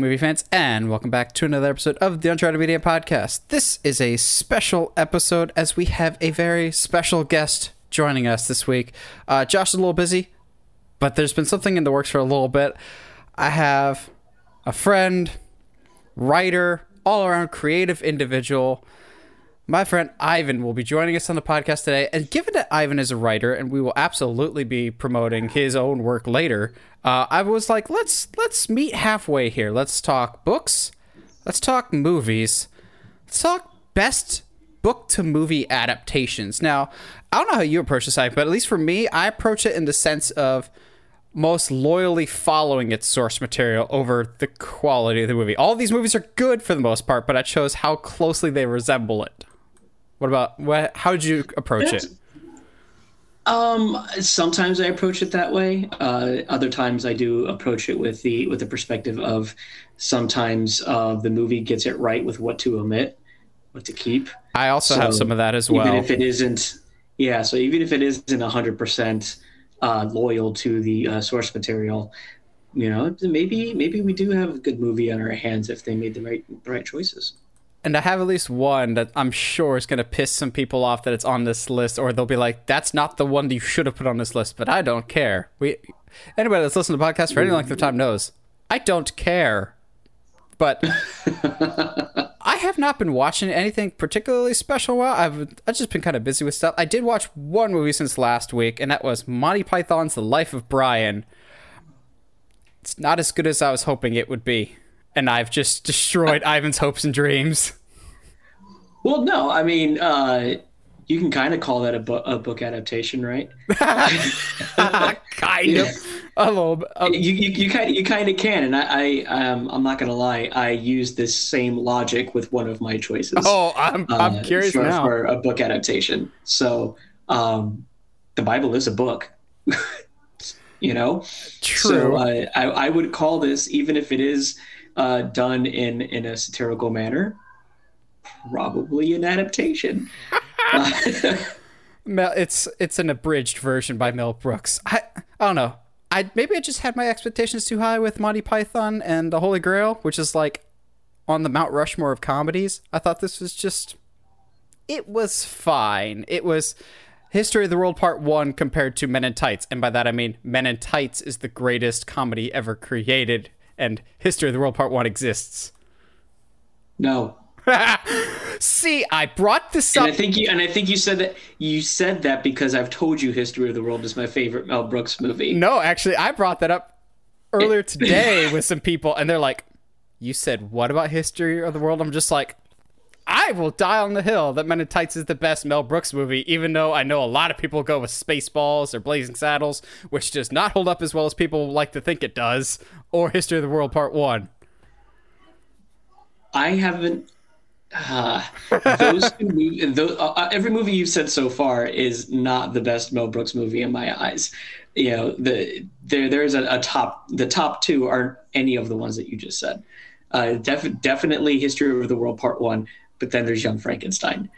Movie fans, and welcome back to another episode of the Uncharted Media Podcast. This is a special episode as we have a very special guest joining us this week. Uh, Josh is a little busy, but there's been something in the works for a little bit. I have a friend, writer, all around creative individual. My friend Ivan will be joining us on the podcast today. And given that Ivan is a writer, and we will absolutely be promoting his own work later, uh, I was like, let's let's meet halfway here. Let's talk books. Let's talk movies. Let's talk best book to movie adaptations. Now, I don't know how you approach this, Ivan, but at least for me, I approach it in the sense of most loyally following its source material over the quality of the movie. All these movies are good for the most part, but I chose how closely they resemble it. What about what? How did you approach That's- it? Um, sometimes I approach it that way. Uh, other times I do approach it with the with the perspective of sometimes uh, the movie gets it right with what to omit, what to keep. I also have some of that as well. Even if it isn't, yeah. So even if it isn't hundred percent uh, loyal to the uh, source material, you know, maybe maybe we do have a good movie on our hands if they made the right the right choices. And I have at least one that I'm sure is going to piss some people off that it's on this list, or they'll be like, "That's not the one that you should have put on this list." But I don't care. We anybody that's listened to the podcast for any length of time knows I don't care. But I have not been watching anything particularly special. While I've I've just been kind of busy with stuff. I did watch one movie since last week, and that was Monty Python's The Life of Brian. It's not as good as I was hoping it would be, and I've just destroyed Ivan's hopes and dreams. Well, no, I mean, uh, you can kind of call that a, bu- a book adaptation, right? kind of a little bit. Um, you you, you kind you kind of can, and I, I um, I'm not gonna lie, I use this same logic with one of my choices. oh, I'm I'm uh, curious for, now. for a book adaptation. So, um, the Bible is a book, you know. True. So uh, I I would call this, even if it is uh, done in in a satirical manner, probably an adaptation. Mel, it's it's an abridged version by Mel Brooks. I I don't know. I maybe I just had my expectations too high with Monty Python and the Holy Grail, which is like on the Mount Rushmore of comedies. I thought this was just it was fine. It was History of the World Part 1 compared to Men in Tights. And by that I mean Men in Tights is the greatest comedy ever created and History of the World Part 1 exists. no, See, I brought this up. And I think you and I think you said that you said that because I've told you History of the World is my favorite Mel Brooks movie. No, actually, I brought that up earlier today with some people, and they're like, "You said what about history of the world?" I'm just like, I will die on the hill that Men in Tights is the best Mel Brooks movie, even though I know a lot of people go with Spaceballs or Blazing Saddles, which does not hold up as well as people like to think it does, or History of the World Part One. I haven't. Uh, those those, uh, every movie you've said so far is not the best Mel Brooks movie in my eyes. You know, the there there's a, a top. The top two aren't any of the ones that you just said. Uh, def, definitely History of the World Part One, but then there's Young Frankenstein,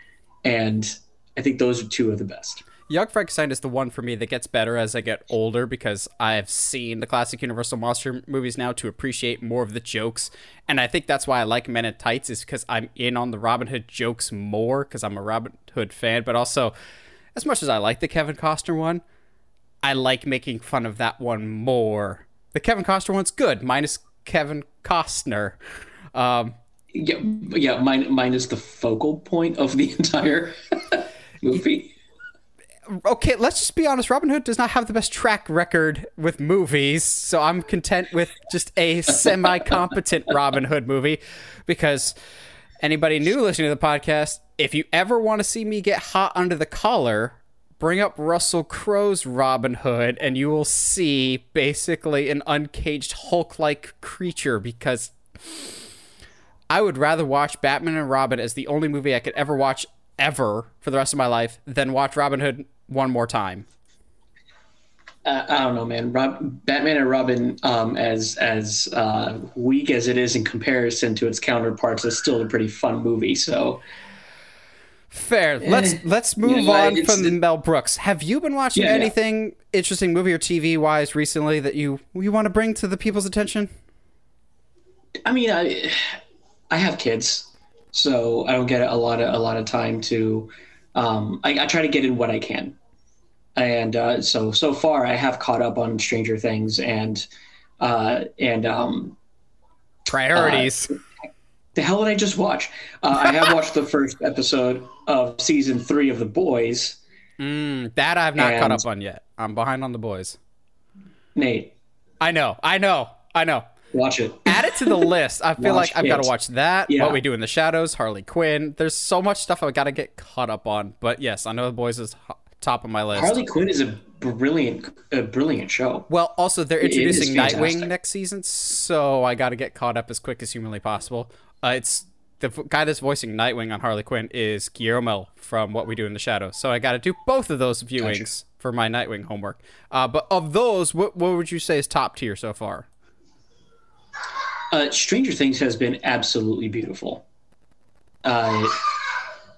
and I think those are two of the best. Young Frankenstein is the one for me that gets better as I get older because I've seen the classic Universal monster movies now to appreciate more of the jokes, and I think that's why I like Men in Tights is because I'm in on the Robin Hood jokes more because I'm a Robin Hood fan, but also as much as I like the Kevin Costner one, I like making fun of that one more. The Kevin Costner one's good, minus Kevin Costner. Um, Yeah, yeah. Mine, mine is the focal point of the entire movie. okay, let's just be honest. Robin Hood does not have the best track record with movies, so I'm content with just a semi competent Robin Hood movie because anybody new listening to the podcast, if you ever want to see me get hot under the collar, bring up Russell Crowe's Robin Hood and you will see basically an uncaged Hulk like creature because I would rather watch Batman and Robin as the only movie I could ever watch ever for the rest of my life than watch Robin Hood one more time. Uh, I don't know, man. Rob, Batman and Robin, um, as as uh, weak as it is in comparison to its counterparts, is still a pretty fun movie. So Fair. Let's let's move Yeah, on from it- Mel Brooks. Have you been watching Yeah, yeah. anything interesting movie or TV wise recently that you you want to bring to the people's attention? I mean, I I have kids, so I don't get a lot of a lot of time to. Um, I, I try to get in what I can, and uh, so so far I have caught up on Stranger Things and uh, and um, Priorities. the hell did I just watch? Uh, I have watched the first episode of season three of The Boys. Mm, that I've not caught up on yet. I'm behind on the boys. Nate, I know. I know. I know. Watch it. Add it to the list. I feel Watch like I've got to watch that. Yeah. What we do in the shadows, Harley Quinn. There's so much stuff I've got to get caught up on. But yes, I know the boys is top of my list. Harley Quinn is a brilliant, a brilliant show. Well, also they're introducing Nightwing next season, so I got to get caught up as quick as humanly possible. Uh, it's the guy that's voicing Nightwing on Harley Quinn is Guillermo from What We Do in the Shadows, so I got to do both of those viewings for my Nightwing homework. Uh, but of those, what what would you say is top tier so far? Uh, Stranger Things has been absolutely beautiful. Uh,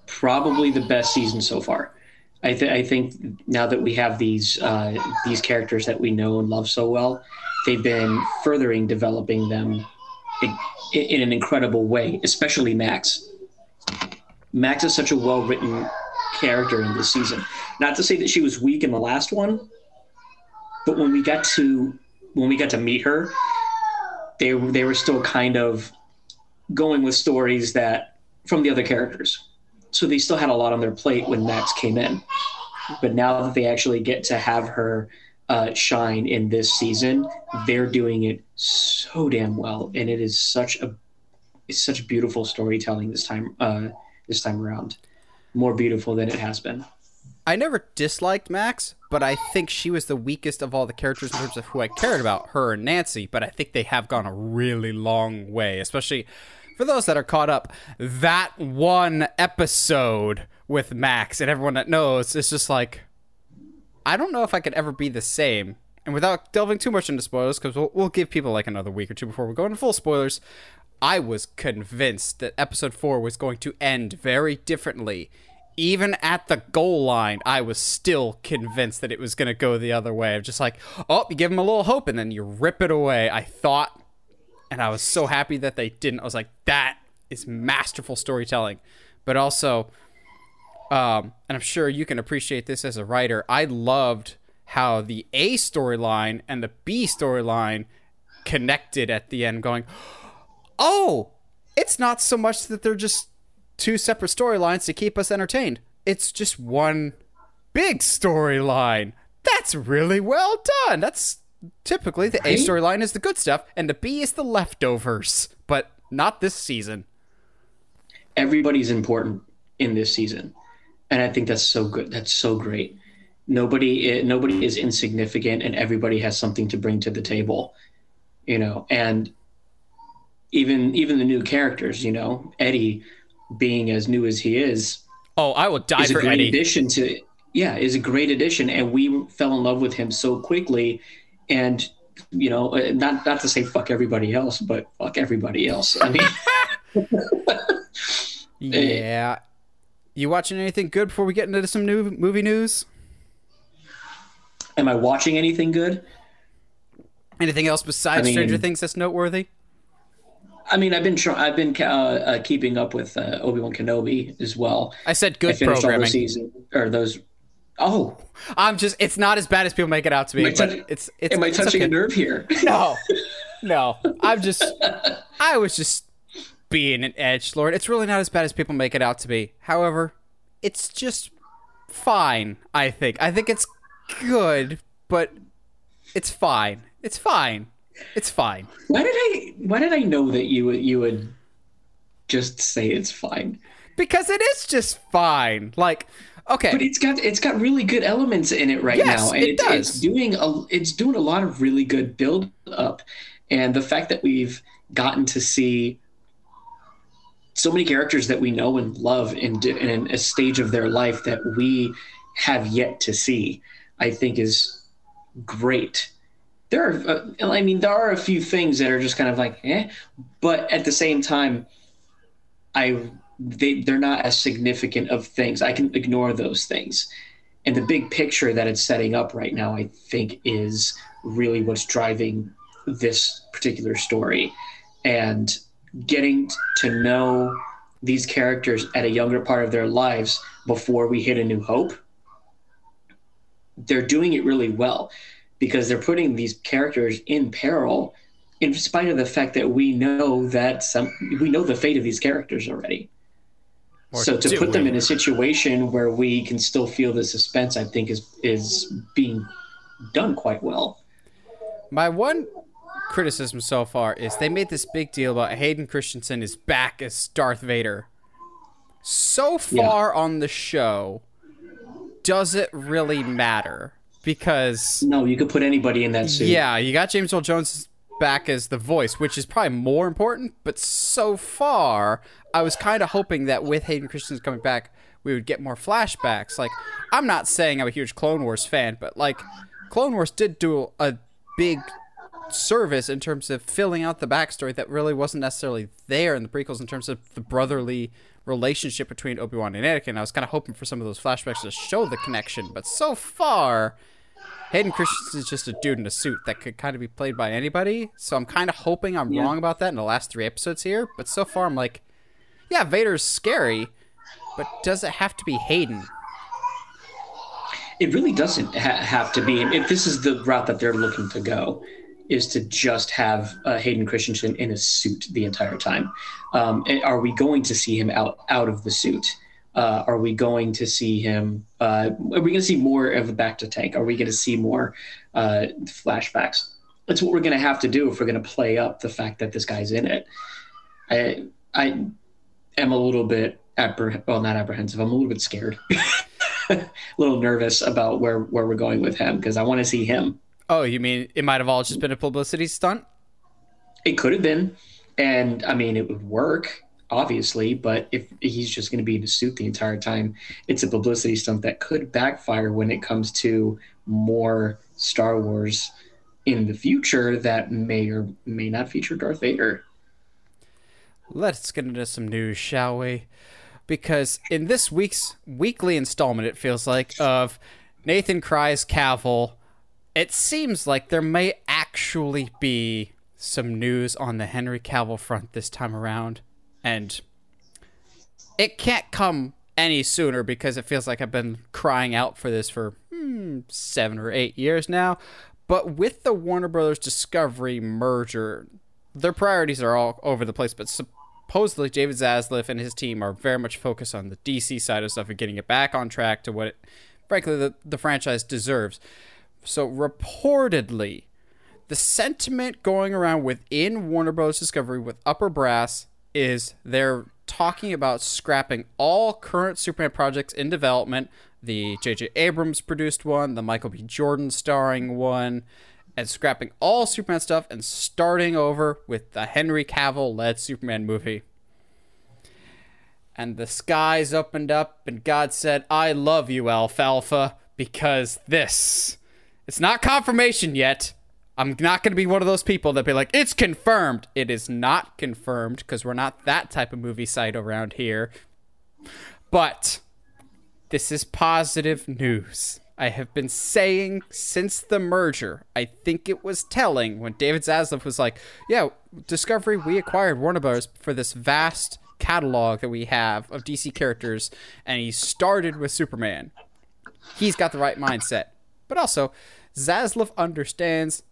probably the best season so far. I, th- I think now that we have these uh, these characters that we know and love so well, they've been furthering developing them in, in an incredible way. Especially Max. Max is such a well written character in this season. Not to say that she was weak in the last one, but when we got to when we got to meet her, they they were still kind of going with stories that from the other characters. So they still had a lot on their plate when Max came in. But now that they actually get to have her uh, shine in this season, they're doing it so damn well, and it is such a it's such beautiful storytelling this time uh, this time around. More beautiful than it has been. I never disliked Max, but I think she was the weakest of all the characters in terms of who I cared about, her and Nancy. But I think they have gone a really long way, especially for those that are caught up. That one episode with Max and everyone that knows, it's just like, I don't know if I could ever be the same. And without delving too much into spoilers, because we'll, we'll give people like another week or two before we go into full spoilers, I was convinced that episode four was going to end very differently. Even at the goal line, I was still convinced that it was going to go the other way. I'm just like, oh, you give them a little hope and then you rip it away. I thought, and I was so happy that they didn't. I was like, that is masterful storytelling. But also, um, and I'm sure you can appreciate this as a writer. I loved how the A storyline and the B storyline connected at the end, going, oh, it's not so much that they're just two separate storylines to keep us entertained. It's just one big storyline. That's really well done. That's typically the A storyline is the good stuff, and the B is the leftovers, but not this season. everybody's important in this season, and I think that's so good. That's so great. Nobody, i- nobody is insignificant, and everybody has something to bring to the table. You know, and even even the new characters. You know, Eddie, being as new as he is, Oh, I will die is a great Eddie. addition to. Yeah, is a great addition, and we fell in love with him so quickly, and you know, uh, not not to say fuck everybody else, but fuck everybody else. I mean. Yeah. You watching anything good before we get into some new movie news? Am I watching anything good? Anything else besides I mean- Stranger Things that's noteworthy? I mean, I've been try- I've been uh, uh, keeping up with uh, Obi Wan Kenobi as well. I said good I finished all programming. the season or those. Oh, I'm just it's not as bad as people make it out to be, Am I but touch- it's it's am I it's touching okay. a nerve here? No. No. I'm just I was just being an edge lord. It's really not as bad as people make it out to be. However, it's just fine, I think. I think it's good, but it's fine. It's fine. It's fine. Why did I? Why did I know that you would you would just say it's fine? Because it is just fine. Like, okay. But it's got it's got really good elements in it right Yes, now, and it it's, does. it's doing a it's doing a lot of really good build up, and the fact that we've gotten to see so many characters that we know and love in, in a stage of their life that we have yet to see, I think is great. There are, uh, I mean, there are a few things that are just kind of like, eh, but at the same time, I they they're not as significant of things. I can ignore those things. And the big picture that it's setting up right now, I think, is really what's driving this particular story. and getting to know these characters at a younger part of their lives before we hit a new hope they're doing it really well because they're putting these characters in peril in spite of the fact that we know that some we know the fate of these characters already Or so to put them in a situation where we can still feel the suspense i think is is being done quite well My one criticism so far is they made this big deal about Hayden Christensen is back as Darth Vader. So far on the show, does it really matter? Because no you could put anybody in that suit yeah, you got James Earl Jones back as the voice, which is probably more important. But so far, I was kind of hoping that with Hayden Christensen coming back, we would get more flashbacks. Like, I'm not saying I'm a huge Clone Wars fan, but like, Clone Wars did do a big service in terms of filling out the backstory that really wasn't necessarily there in the prequels in terms of the brotherly relationship between Obi-Wan and Anakin. I was kind of hoping for some of those flashbacks to show the connection, but so far Hayden Christensen is just a dude in a suit that could kind of be played by anybody. So I'm kind of hoping I'm Yeah. wrong about that in the last 3 episodes here, but so far I'm like yeah, Vader's scary, but does it have to be Hayden? it really doesn't ha- have to be. If this is the route that they're looking to go, is to just have uh, Hayden Christensen in a suit the entire time. Um, are we going to see him out out of the suit? Uh, are we going to see him? Uh, are we going to see more of a bacta tank? Are we going to see more uh, flashbacks? That's what we're going to have to do if we're going to play up the fact that this guy's in it. I I am a little bit appreh- well, not apprehensive. I'm a little bit scared. a little nervous about where where we're going with him because I want to see him. Oh, you mean it might have all just been a publicity stunt? It could have been, and I mean it would work obviously, but if he's just going to be in a suit the entire time, it's a publicity stunt that could backfire when it comes to more Star Wars in the future that may or may not feature Darth Vader. Let's get into some news, shall we? Because in this week's weekly installment, it feels like, of Nathan Cries Cavill, it seems like there may actually be some news on the Henry Cavill front this time around. And it can't come any sooner because it feels like I've been crying out for this for hmm, seven or eight years now. But with the Warner Brothers Discovery merger, their priorities are all over the place. But supposedly, David Zaslav and his team are very much focused on the DC side of stuff and getting it back on track to what, it, frankly, the, the franchise deserves. So, reportedly, the sentiment going around within Warner Bros. Discovery with upper brass is they're talking about scrapping all current Superman projects in development. The J.J. Abrams produced one, the Michael B. Jordan starring one, and scrapping all Superman stuff and starting over with the Henry Cavill led Superman movie. And the skies opened up, and God said, I love you, Alfalfa, because this. It's not confirmation yet. I'm not going to be one of those people that be like, it's confirmed. It is not confirmed because we're not that type of movie site around here. But this is positive news. I have been saying since the merger. I think it was telling when David Zaslav was like, "Yeah, Discovery, we acquired Warner Bros. for this vast catalog that we have of DC characters, and he started with Superman. He's got the right mindset, but also Zaslav understands.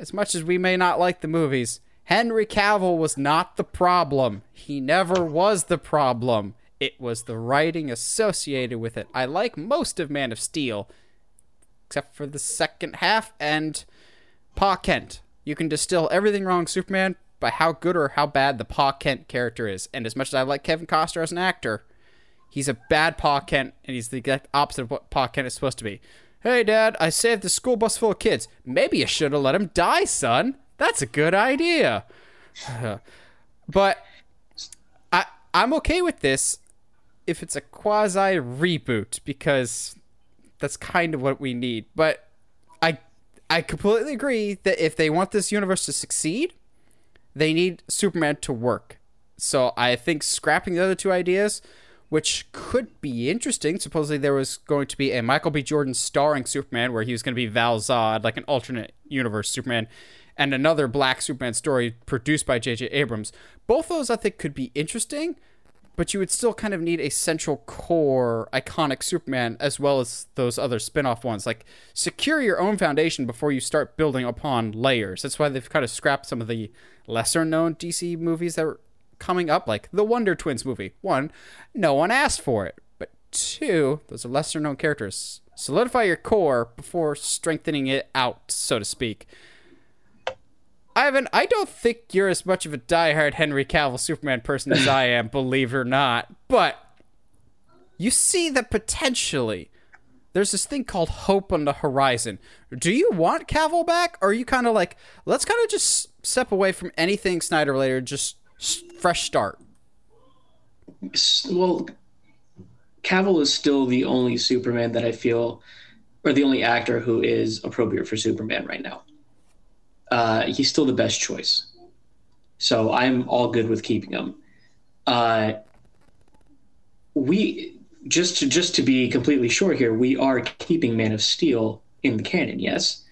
As much as we may not like the movies, Henry Cavill was not the problem. He never was the problem. It was the writing associated with it. I like most of Man of Steel, except for the second half and Pa Kent. You can distill everything wrong Superman by how good or how bad the Pa Kent character is. And as much as I like Kevin Costner as an actor, he's a bad Pa Kent, and he's the exact opposite of what Pa Kent is supposed to be. Hey, Dad, I saved the school bus full of kids. Maybe you should have let him die, son. That's a good idea. but I I'm okay with this if it's a quasi reboot because that's kind of what we need. But I I completely agree that if they want this universe to succeed, they need Superman to work. So I think scrapping the other two ideas, which could be interesting. Supposedly there was going to be a Michael B. Jordan starring Superman, where he was going to be Val Zod, like an alternate universe Superman, and another Black Superman story produced by J.J. Abrams. Both of those I think could be interesting, but you would still kind of need a central core iconic Superman as well as those other spin-off ones. Like secure your own foundation before you start building upon layers. That's why they've kind of scrapped some of the lesser known DC movies that coming up, like the Wonder Twins movie. One, no one asked for it. But two, those are lesser known characters. Solidify your core before strengthening it out, so to speak. Ivan, I don't think you're as much of a diehard Henry Cavill Superman person as I am, believe it or not. But you see that potentially there's this thing called hope on the horizon. Do you want Cavill back, or are you kind of like, let's kind of just step away from anything Snyder related, just fresh start? Well, Cavill is still the only Superman that I feel, or the only actor who is appropriate for Superman right now uh, he's still the best choice. So I'm all good with keeping him. Uh, we just to just to be completely sure here, we are keeping Man of Steel in the canon. Yes.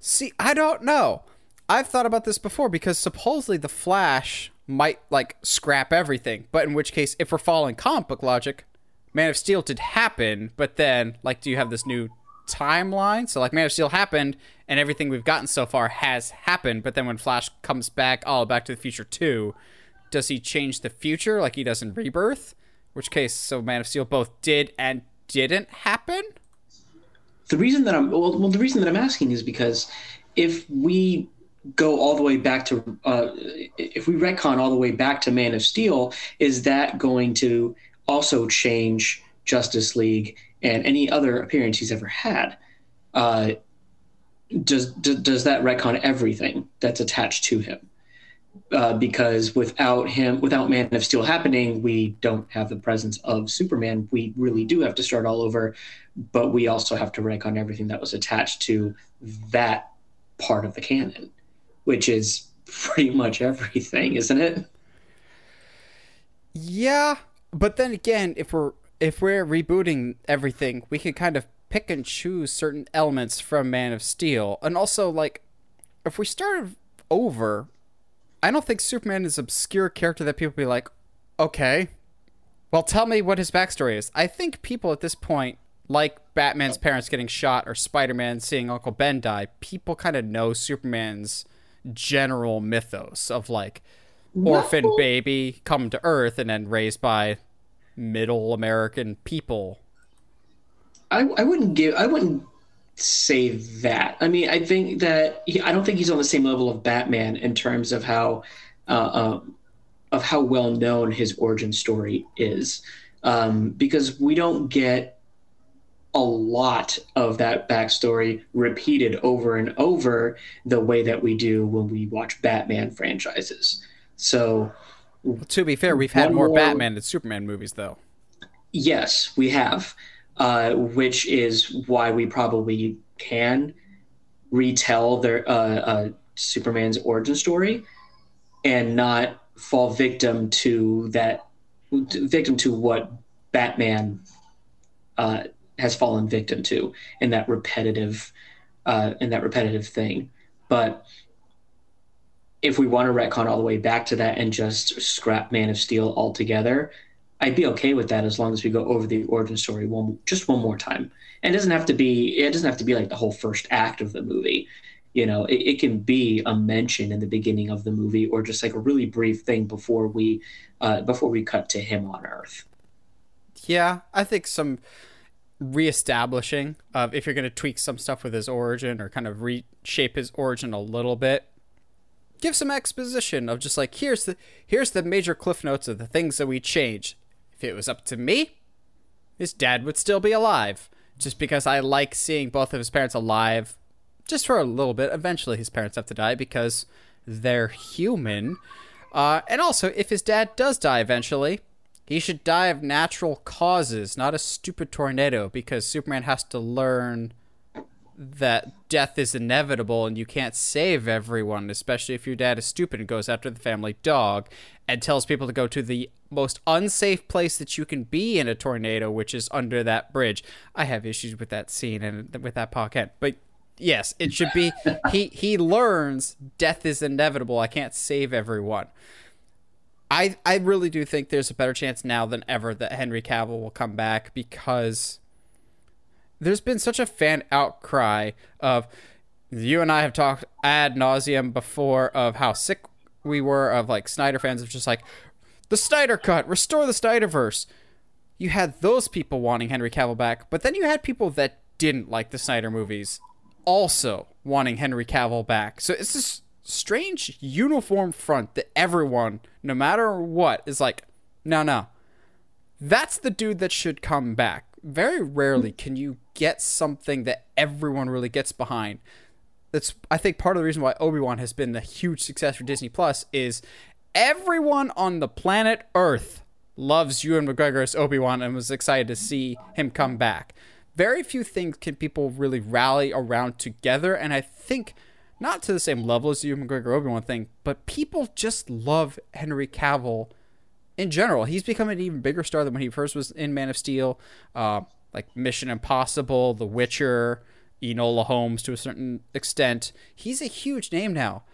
See, I don't know. I've thought about this before because supposedly the Flash might like scrap everything, but in which case, if we're following comic book logic, Man of Steel did happen, but then like, do you have this new timeline. So like Man of Steel happened and everything we've gotten so far has happened, but then when Flash comes back, oh, Back to the Future 2, does he change the future like he does in Rebirth? Which case, so Man of Steel both did and didn't happen? The reason that I'm well, well the reason that I'm asking is because if we go all the way back to uh, if we retcon all the way back to Man of Steel, is that going to also change Justice League and any other appearance he's ever had. Uh, does, does does that retcon everything that's attached to him? Uh, because without him, without Man of Steel happening, we don't have the presence of Superman. We really do have to start all over, but we also have to retcon everything that was attached to that part of the canon, which is pretty much everything, isn't it? Yeah, but then again, if we're if we're rebooting everything, we can kind of pick and choose certain elements from Man of Steel. And also, like, if we start over, I don't think Superman is an obscure character that people be like, okay, well, tell me what his backstory is. I think people at this point, like Batman's parents getting shot or Spider Man seeing Uncle Ben die, people kind of know Superman's general mythos of like orphan baby come to Earth and then raised by middle American people. I, I wouldn't give I wouldn't say that. I mean, I think that he, I don't think he's on the same level of Batman in terms of how uh, um, of how well known his origin story is, um, because we don't get a lot of that backstory repeated over and over the way that we do when we watch Batman franchises. So well, to be fair, we've had more, more, Batman than Superman movies, though. Yes, we have, uh, which is why we probably can retell their uh, uh, Superman's origin story and not fall victim to that victim to what Batman uh, has fallen victim to in that repetitive uh, in that repetitive thing. But if we want to retcon all the way back to that and just scrap Man of Steel altogether, I'd be okay with that as long as we go over the origin story one just one more time. And it doesn't have to be it doesn't have to be like the whole first act of the movie. You know, it, it can be a mention in the beginning of the movie or just like a really brief thing before we uh, before we cut to him on Earth. Yeah, I think some reestablishing of if you're going to tweak some stuff with his origin or kind of reshape his origin a little bit give some exposition of just like here's the here's the major cliff notes of the things that we changed. If it was up to me, his dad would still be alive. Just because I like seeing both of his parents alive just for a little bit. Eventually his parents have to die because they're human. Uh, and also, if his dad does die eventually, he should die of natural causes, not a stupid tornado, because Superman has to learn that death is inevitable and you can't save everyone, especially if your dad is stupid and goes after the family dog and tells people to go to the most unsafe place that you can be in a tornado, which is under that bridge. I have issues with that scene and with that Pa Kent, but yes, it should be. he he learns death is inevitable. I can't save everyone. I I really do think there's a better chance now than ever that Henry Cavill will come back because there's been such a fan outcry of you and I have talked ad nauseum before of how sick we were of like Snyder fans of just like the Snyder cut, restore the Snyderverse. You had those people wanting Henry Cavill back, but then you had people that didn't like the Snyder movies also wanting Henry Cavill back. So it's this strange uniform front that everyone, no matter what, is like, no, no. That's the dude that should come back. Very rarely can you get something that everyone really gets behind. That's I think part of the reason why Obi-Wan has been the huge success for Disney Plus is everyone on the planet Earth loves Ewan McGregor as Obi-Wan and was excited to see him come back. Very few things can people really rally around together and I think not to the same level as the Ewan McGregor Obi-Wan thing, but people just love Henry Cavill in general. He's become an even bigger star than when he first was in Man of Steel, uh, like Mission Impossible, The Witcher, Enola Holmes to a certain extent. He's a huge name now.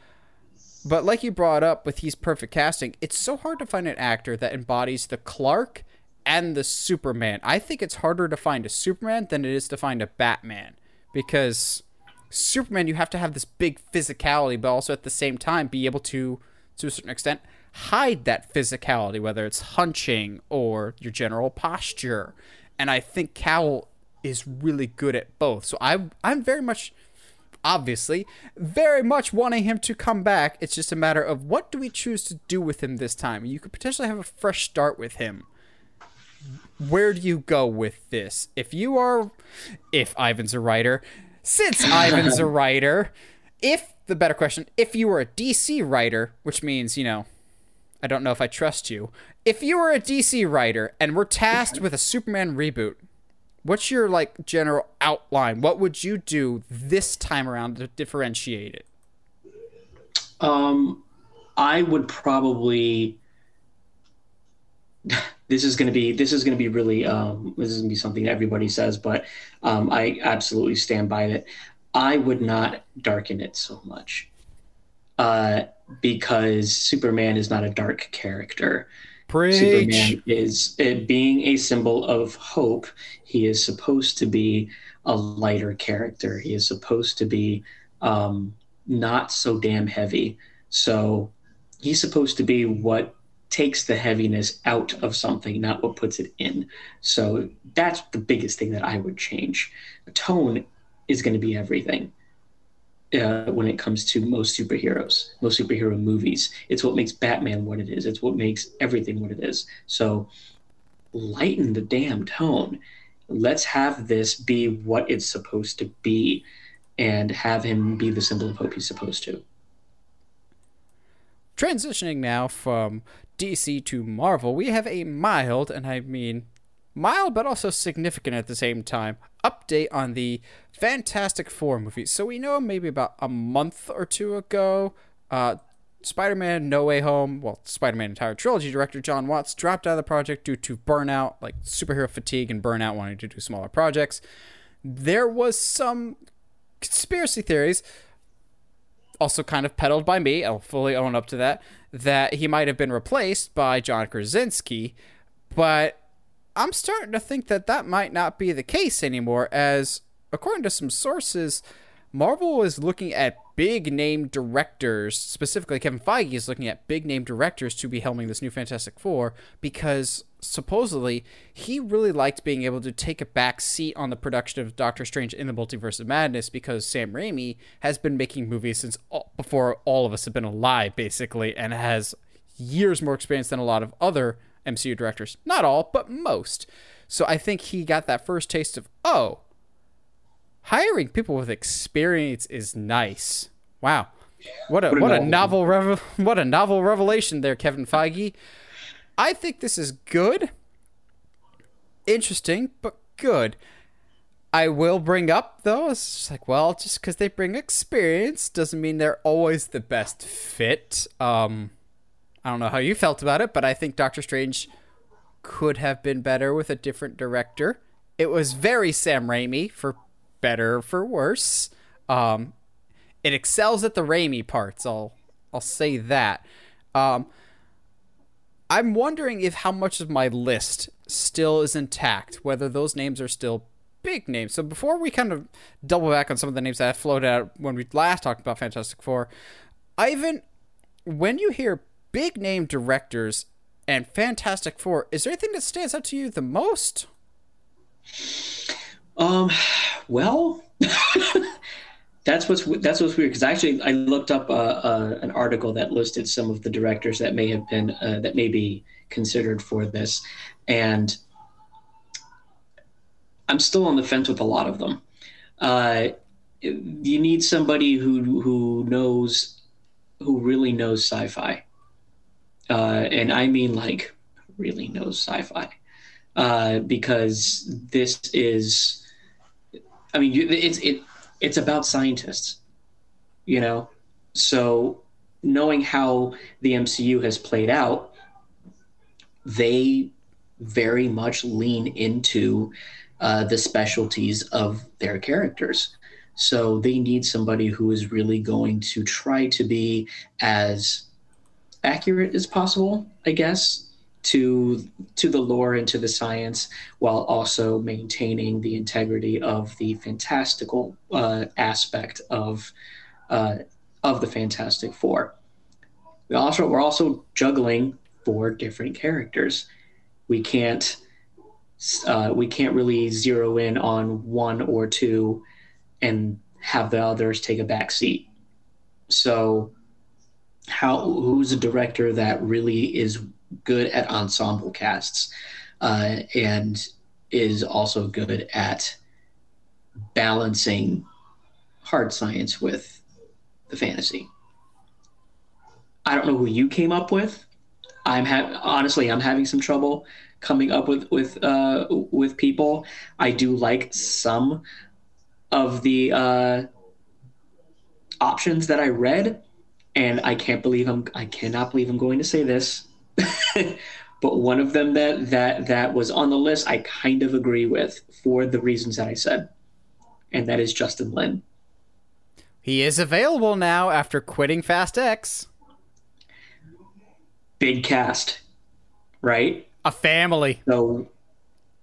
But like you brought up with he's perfect casting, it's so hard to find an actor that embodies the Clark and the Superman. I think it's harder to find a Superman than it is to find a Batman because Superman you have to have this big physicality but also at the same time be able to to a certain extent hide that physicality whether it's hunching or your general posture. And I think Cavill is really good at both. So I I'm very much obviously very much wanting him to come back. It's just a matter of what do we choose to do with him this time. You could potentially have a fresh start with him. Where do you go with this? If you are if Ivan's a writer, since Ivan's a writer, if the better question, if you were a DC writer, which means, you know, I don't know if I trust you. If you were a DC writer and were tasked with a Superman reboot, what's your like general outline? What would you do this time around to differentiate it? Um, I would probably. This is going to be this is going to be really um, this is going to be something everybody says, but um, I absolutely stand by it. I would not darken it so much, uh, because Superman is not a dark character. Preach. Superman is it being a symbol of hope. He is supposed to be a lighter character. He is supposed to be um, not so damn heavy. So he's supposed to be what takes the heaviness out of something, not what puts it in. So that's the biggest thing that I would change. Tone is going to be everything uh, when it comes to most superheroes, most superhero movies. It's what makes Batman what it is. It's what makes everything what it is. So lighten the damn tone. Let's have this be what it's supposed to be and have him be the symbol of hope he's supposed to. Transitioning now from DC to Marvel, we have a mild, and I mean mild but also significant at the same time, update on the Fantastic Four movie. So we know maybe about a month or two ago, uh, Spider Man No Way Home, well, Spider Man entire trilogy director John Watts dropped out of the project due to burnout, like superhero fatigue and burnout, wanting to do smaller projects. There was some conspiracy theories, also kind of peddled by me, I'll fully own up to that, that he might have been replaced by John Krasinski, but I'm starting to think that that might not be the case anymore, as according to some sources, Marvel is looking at big name directors, specifically Kevin Feige is looking at big name directors to be helming this new Fantastic Four because supposedly he really liked being able to take a back seat on the production of Doctor Strange in the Multiverse of Madness because Sam Raimi has been making movies since all, before all of us have been alive, basically, and has years more experience than a lot of other MCU directors. Not all, but most. So I think he got that first taste of, oh, hiring people with experience is nice. Wow. What a what, a novel revel- what a novel revelation there, Kevin Feige. I think this is good. Interesting, but good. I will bring up though, it's just like, well, just because they bring experience doesn't mean they're always the best fit. Um, I don't know how you felt about it, but I think Doctor Strange could have been better with a different director. It was very Sam Raimi for better or for worse. Um, it excels at the Raimi parts. I'll I'll say that. Um, I'm wondering if how much of my list still is intact, whether those names are still big names. So before we kind of double back on some of the names that I floated out when we last talked about Fantastic Four, Ivan, when you hear big name directors and Fantastic Four, is there anything that stands out to you the most? Um, well, that's what's that's what's weird because actually I looked up uh, uh, an article that listed some of the directors that may have been uh, that may be considered for this, and I'm still on the fence with a lot of them. Uh, you need somebody who who knows who really knows sci-fi, uh, and I mean like really knows sci-fi, uh, because this is, I mean, it's it it's about scientists, you know, so knowing how the MCU has played out, they very much lean into uh, the specialties of their characters. So they need somebody who is really going to try to be as accurate as possible, I guess, to to the lore and to the science, while also maintaining the integrity of the fantastical uh, aspect of uh, of the Fantastic Four. We also we're also juggling four different characters. We can't uh, we can't really zero in on one or two and have the others take a back seat. So, how who's a director that really is good at ensemble casts uh, and is also good at balancing hard science with the fantasy? I don't know who you came up with. I'm ha- honestly I'm having some trouble coming up with with uh, with people. I do like some of the uh, options that I read, and I can't believe I'm I cannot believe I'm going to say this, but one of them that that that was on the list I kind of agree with for the reasons that I said, and that is Justin Lin. He is available now after quitting Fast X. Big cast, right? A family. So,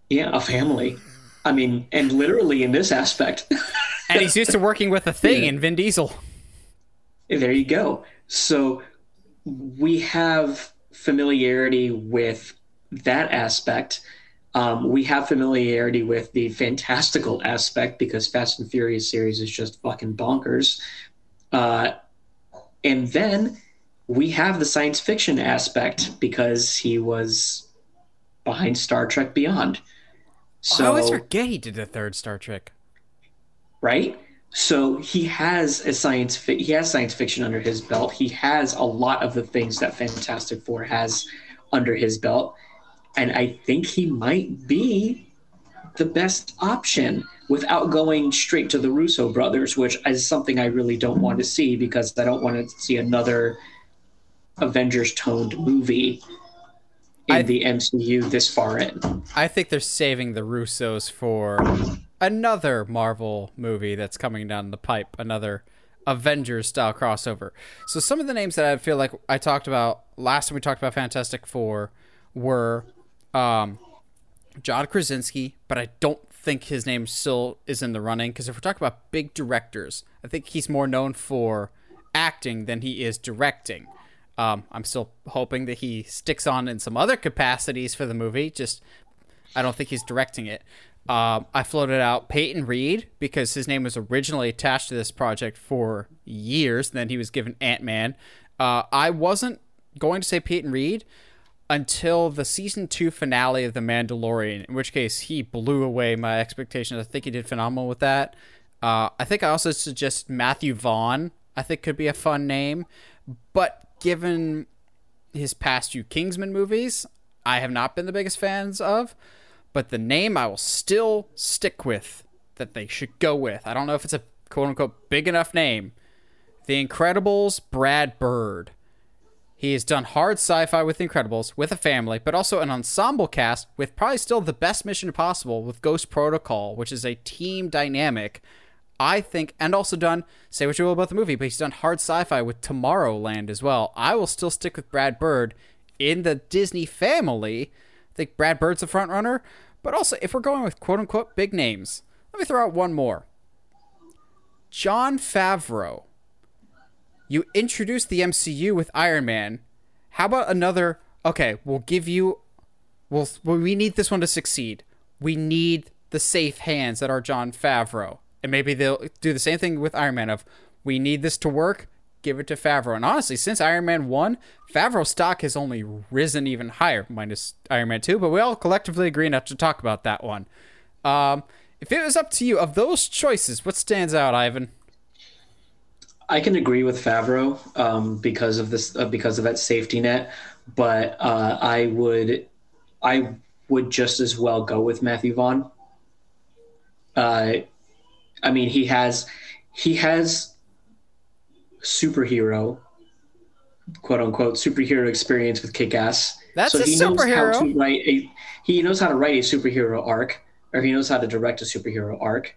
yeah, a family. I mean, and literally in this aspect. and he's used to working with a thing yeah. in Vin Diesel. There you go. So we have familiarity with that aspect. Um, we have familiarity with the fantastical aspect because Fast and Furious series is just fucking bonkers. Uh, and then we have the science fiction aspect because he was behind Star Trek Beyond. So, I always forget he did the third Star Trek. Right? So he has a science fi- he has science fiction under his belt. He has a lot of the things that Fantastic Four has under his belt, and I think he might be the best option without going straight to the Russo brothers, which is something I really don't want to see because I don't want to see another Avengers toned movie in I, the MCU this far in. I think they're saving the Russos for another Marvel movie that's coming down the pipe, another Avengers style crossover. So some of the names that I feel like I talked about last time we talked about Fantastic Four were um, John Krasinski, but I don't think his name still is in the running because if we're talking about big directors, I think he's more known for acting than he is directing. Um, I'm still hoping that he sticks on in some other capacities for the movie. Just, I don't think he's directing it. Um, I floated out Peyton Reed because his name was originally attached to this project for years. Then he was given Ant Man. Uh, I wasn't going to say Peyton Reed until the season two finale of The Mandalorian, in which case he blew away my expectations. I think he did phenomenal with that. Uh, I think I also suggest Matthew Vaughn. I think could be a fun name, but given his past few Kingsman movies, I have not been the biggest fans of, but the name I will still stick with that they should go with. I don't know if it's a quote unquote big enough name. The Incredibles, Brad Bird. He has done hard sci fi with The Incredibles, with a family, but also an ensemble cast with probably still the best Mission Impossible with Ghost Protocol, which is a team dynamic. I think, and also done, say what you will about the movie, but he's done hard sci fi with Tomorrowland as well. I will still stick with Brad Bird in the Disney family. Think Brad Bird's the front runner, but also if we're going with quote unquote big names, let me throw out one more Jon Favreau. You introduced the MCU with Iron Man. How about another? Okay, we'll give you. We'll, we need this one to succeed. We need the safe hands that are Jon Favreau and maybe they'll do the same thing with Iron Man of we need this to work, give it to Favreau. And honestly, since Iron Man 1, Favreau stock has only risen even higher, minus Iron Man 2, but we all collectively agree not to talk about that one. Um, if it was up to you, of those choices, what stands out, Ivan? I can agree with Favreau um, because of this, uh, because of that safety net, but uh, I would, I would just as well go with Matthew Vaughn. Uh, I mean, he has he has superhero quote unquote superhero experience with Kick Ass. That's so a he superhero. Knows how to write a, he knows how to write a superhero arc, or he knows how to direct a superhero arc.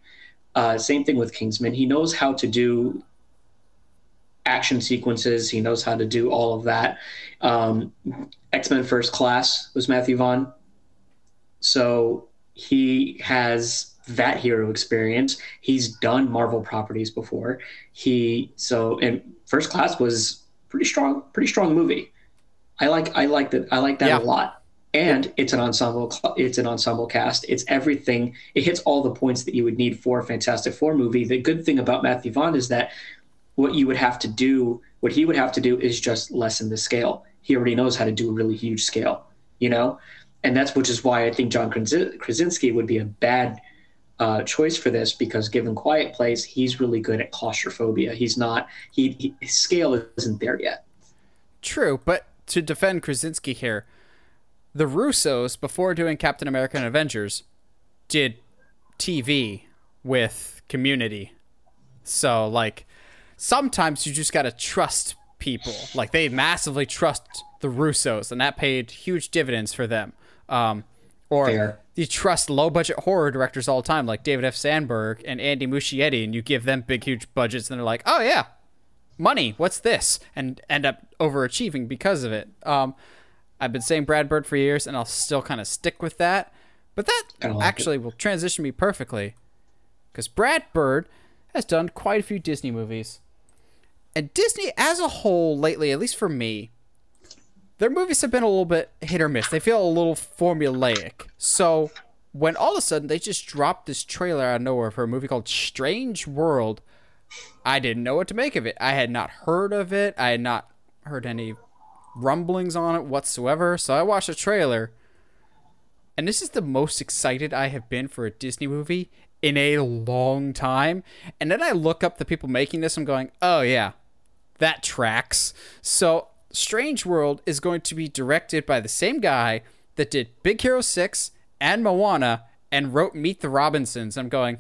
Uh, same thing with Kingsman. He knows how to do action sequences. He knows how to do all of that. Um, X Men First Class was Matthew Vaughn, so he has that hero experience. He's done Marvel properties before. He so and First Class was pretty strong, pretty strong movie. I like I like that I like that yeah. a lot. And it's an ensemble it's an ensemble cast. It's everything. It hits all the points that you would need for a Fantastic Four movie. The good thing about Matthew Vaughn is that what you would have to do, what he would have to do is just lessen the scale. He already knows how to do a really huge scale, you know? And that's which is why I think John Krasinski would be a bad uh, choice for this because given Quiet Place, he's really good at claustrophobia. He's not he, he scale isn't there yet. True, but to defend Krasinski here, the Russos before doing Captain America and Avengers did TV with Community. So like sometimes you just got to trust people. Like they massively trust the Russos and that paid huge dividends for them. Um, or Fair. you trust low budget horror directors all the time, like David F. Sandberg and Andy Muschietti, and you give them big, huge budgets, and they're like, oh, yeah, money, what's this? And end up overachieving because of it. Um, I've been saying Brad Bird for years, and I'll still kind of stick with that. But that like actually it. will transition me perfectly. Because Brad Bird has done quite a few Disney movies. And Disney as a whole lately, at least for me, their movies have been a little bit hit or miss. They feel a little formulaic. So when all of a sudden they just dropped this trailer out of nowhere for a movie called Strange World, I didn't know what to make of it. I had not heard of it. I had not heard any rumblings on it whatsoever. So I watched the trailer. And this is the most excited I have been for a Disney movie in a long time. And then I look up the people making this. I'm going, oh, yeah, that tracks. So Strange World is going to be directed by the same guy that did Big Hero 6 and Moana and wrote Meet the Robinsons. I'm going,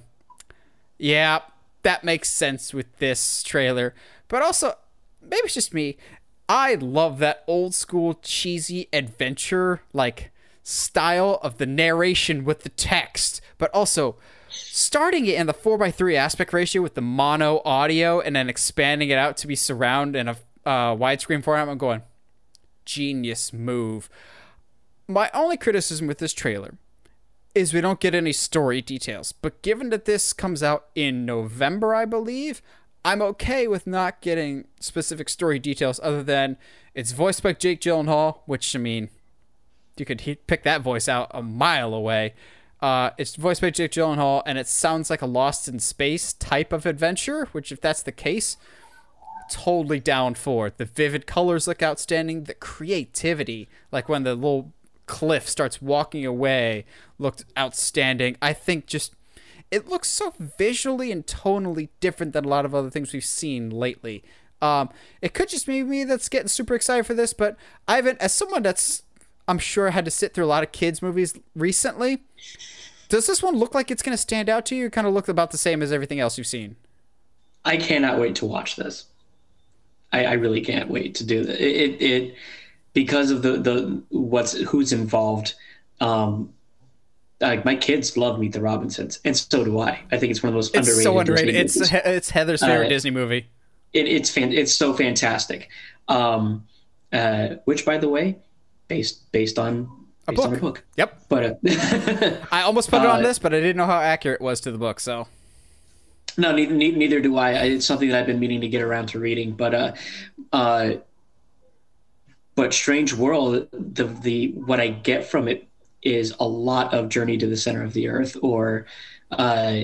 yeah, that makes sense with this trailer. But also, maybe it's just me. I love that old school cheesy adventure like style of the narration with the text, but also starting it in the 4x3 aspect ratio with the mono audio and then expanding it out to be surround and a uh, widescreen format. I'm going, genius move. My only criticism with this trailer is we don't get any story details. But given that this comes out in November, I believe, I'm okay with not getting specific story details other than it's voiced by Jake Gyllenhaal, which I mean, you could he- pick that voice out a mile away. Uh, it's voiced by Jake Gyllenhaal, and it sounds like a Lost in Space type of adventure. Which, if that's the case, totally down for. It. The vivid colors look outstanding. The creativity, like when the little cliff starts walking away, looked outstanding. I think just it looks so visually and tonally different than a lot of other things we've seen lately. Um, it could just be me that's getting super excited for this, but Ivan, as someone that's I'm sure had to sit through a lot of kids movies recently, does this one look like it's going to stand out to you? Kind of look about the same as everything else you've seen. I cannot wait to watch this. I, I really can't wait to do that. It, it, it because of the the what's who's involved. Um, like my kids love Meet the Robinsons, and so do I. I think it's one of the most It's underrated. so underrated. Disney It's movies. it's Heather's favorite Uh, Disney movie. it, it's fan, it's so fantastic. Um, uh, which, by the way, based based on on book. a book. Yep. But uh, I almost put it on Uh, this, but I didn't know how accurate it was to the book. So no, neither, neither, do I. It's something that I've been meaning to get around to reading. But uh, uh, but Strange World, the the what I get from it is a lot of Journey to the Center of the Earth, or uh,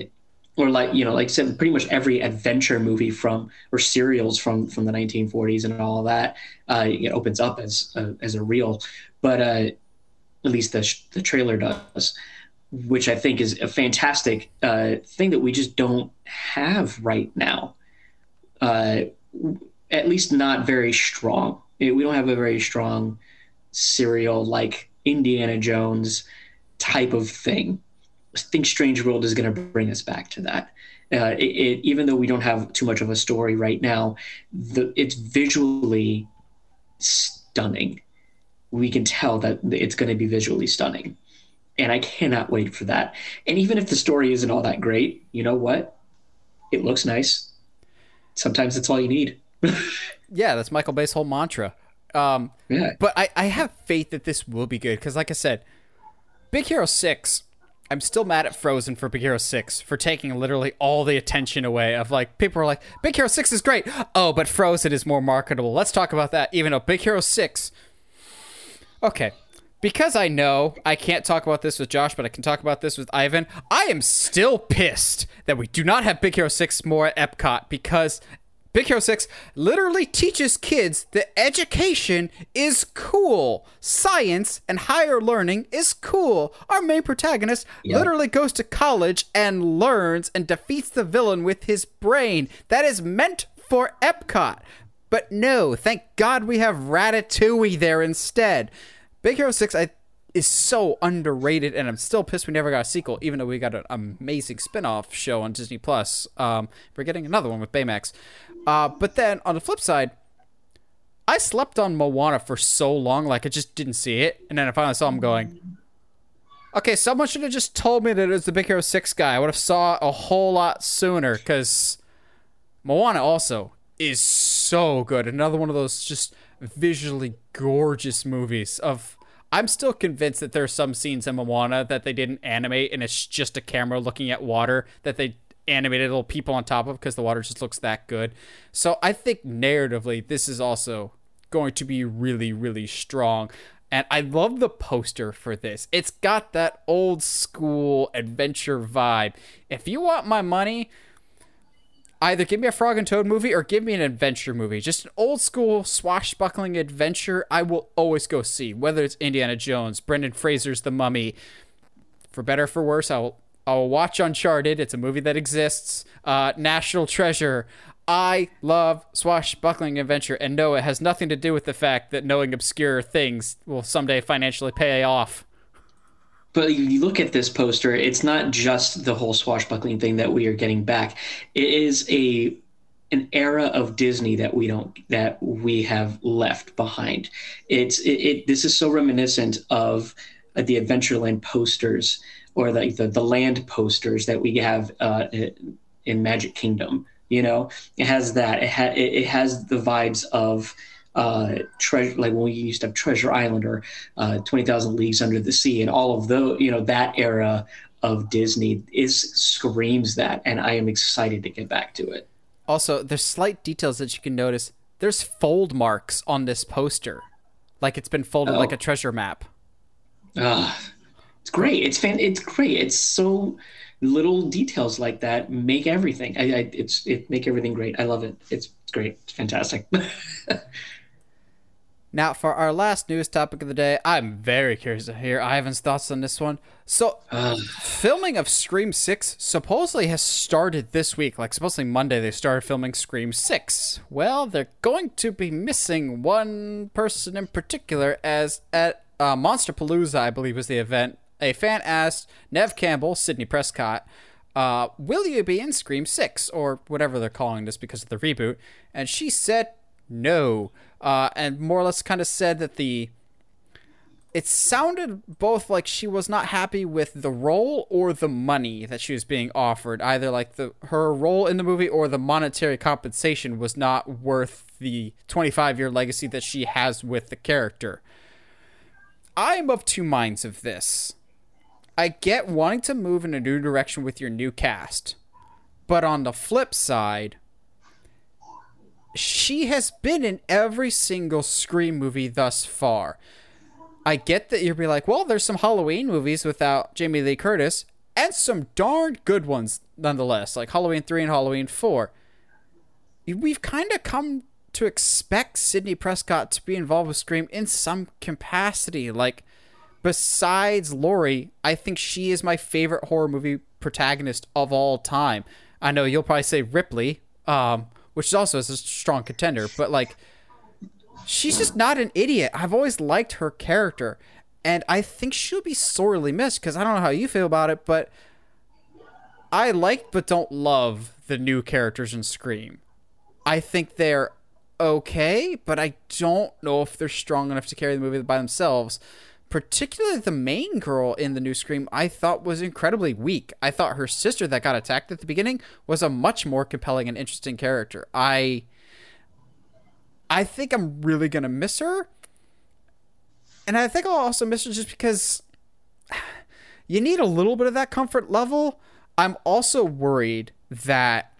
or like you know, like I said, pretty much every adventure movie from or serials from from the 1940s and all that. Uh, it opens up as a, as a reel, but uh, at least the the trailer does, which I think is a fantastic uh, thing that we just don't have right now. Uh, at least not very strong. We don't have a very strong serial like Indiana Jones type of thing. I think Strange World is going to bring us back to that. Uh, it, it, even though we don't have too much of a story right now, the, it's visually stunning. We can tell that it's going to be visually stunning. And I cannot wait for that. And even if the story isn't all that great, you know what? It looks nice. Sometimes that's all you need. yeah, that's Michael Bay's whole mantra. Um, Yeah. but I, I have faith that this will be good because, like I said, Big Hero 6, I'm still mad at Frozen for Big Hero 6 for taking literally all the attention away of like, people are like, Big Hero 6 is great. Oh, but Frozen is more marketable. Let's talk about that. Even though Big Hero 6, okay. Because I know I can't talk about this with Josh, but I can talk about this with Ivan, I am still pissed that we do not have Big Hero 6 more at Epcot because Big Hero 6 literally teaches kids that education is cool. Science and higher learning is cool. Our main protagonist literally goes to college and learns and defeats the villain with his brain. That is meant for Epcot. But no, thank God we have Ratatouille there instead. Big Hero 6 I, is so underrated, and I'm still pissed we never got a sequel, even though we got an amazing spin off show on Disney Plus. Um, we're getting another one with Baymax. Uh, but then on the flip side, I slept on Moana for so long, like I just didn't see it. And then I finally saw him going, okay, someone should have just told me that it was the Big Hero 6 guy. I would have saw a whole lot sooner, because Moana also is so good. Another one of those just visually gorgeous movies of I'm still convinced that there are some scenes in Moana that they didn't animate and it's just a camera looking at water that they animated little people on top of because the water just looks that good. So I think narratively this is also going to be really really strong. And I love the poster for this. It's got that old school adventure vibe. If you want my money, either give me a Frog and Toad movie or give me an adventure movie. Just an old school swashbuckling adventure I will always go see. Whether it's Indiana Jones, Brendan Fraser's The Mummy. For better or for worse, I'll I'll watch Uncharted. It's a movie that exists. Uh, National Treasure. I love swashbuckling adventure, and no, it has nothing to do with the fact that knowing obscure things will someday financially pay off. But you look at this poster, it's not just the whole swashbuckling thing that we are getting back. It is a an era of Disney that we don't that we have left behind. It's it, it this is so reminiscent of uh, the Adventureland posters or the, the the land posters that we have uh, in Magic Kingdom. You know, it has that. It, ha- it, it has the vibes of uh, treasure, like when we used to have Treasure Island or uh, Twenty Thousand Leagues Under the Sea, and all of those. You know, that era of Disney is screams that, and I am excited to get back to it. Also, there's slight details that you can notice. There's fold marks on this poster, like it's been folded Oh. like a treasure map. Uh, it's great. It's fan. It's great. It's so little details like that make everything. I, I it's it make everything great. I love it. It's, it's great. It's fantastic. Now, for our last news topic of the day, I'm very curious to hear Ivan's thoughts on this one. So, filming of Scream 6 supposedly has started this week. Like, supposedly Monday, they started filming Scream 6. Well, they're going to be missing one person in particular, as at uh, Monsterpalooza, I believe was the event, a fan asked Nev Campbell, Sidney Prescott, uh, will you be in Scream 6, or whatever they're calling this because of the reboot? And she said no. Uh, and more or less kind of said that the it sounded both like she was not happy with the role or the money that she was being offered. Either like the her role in the movie or the monetary compensation was not worth the 25 year legacy that she has with the character. I am of two minds of this. I get wanting to move in a new direction with your new cast. But on the flip side, she has been in every single Scream movie thus far. I get that you'll be like, well, there's some Halloween movies without Jamie Lee Curtis, and some darn good ones nonetheless, like Halloween 3 and Halloween 4. We've kind of come to expect Sidney Prescott to be involved with Scream in some capacity. Like, besides Laurie, I think she is my favorite horror movie protagonist of all time. I know you'll probably say Ripley, um, which is also a strong contender, but like she's just not an idiot. I've always liked her character, and I think she'll be sorely missed because I don't know how you feel about it, but I like but don't love the new characters in Scream. I think they're okay, but I don't know if they're strong enough to carry the movie by themselves particularly the main girl in the new Scream, I thought was incredibly weak. I thought her sister that got attacked at the beginning was a much more compelling and interesting character. I I think I'm really gonna miss her. And I think I'll also miss her just because you need a little bit of that comfort level. I'm also worried that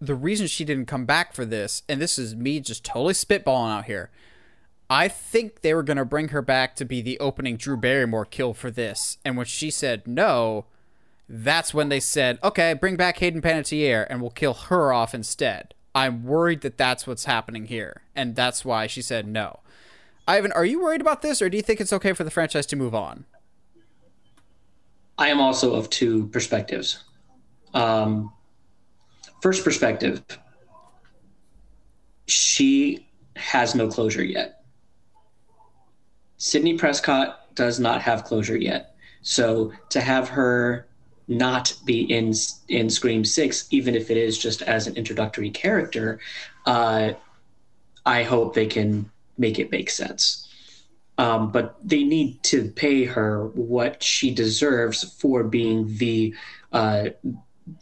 the reason she didn't come back for this, and this is me just totally spitballing out here, I think they were going to bring her back to be the opening Drew Barrymore kill for this. And when she said no, that's when they said, okay, bring back Hayden Panettiere and we'll kill her off instead. I'm worried that that's what's happening here. And that's why she said no. Ivan, are you worried about this or do you think it's okay for the franchise to move on? I am also of two perspectives. Um, first perspective, she has no closure yet Sidney Prescott does not have closure yet. So to have her not be in in Scream Six, even if it is just as an introductory character, uh, I hope they can make it make sense. Um, but they need to pay her what she deserves for being the uh,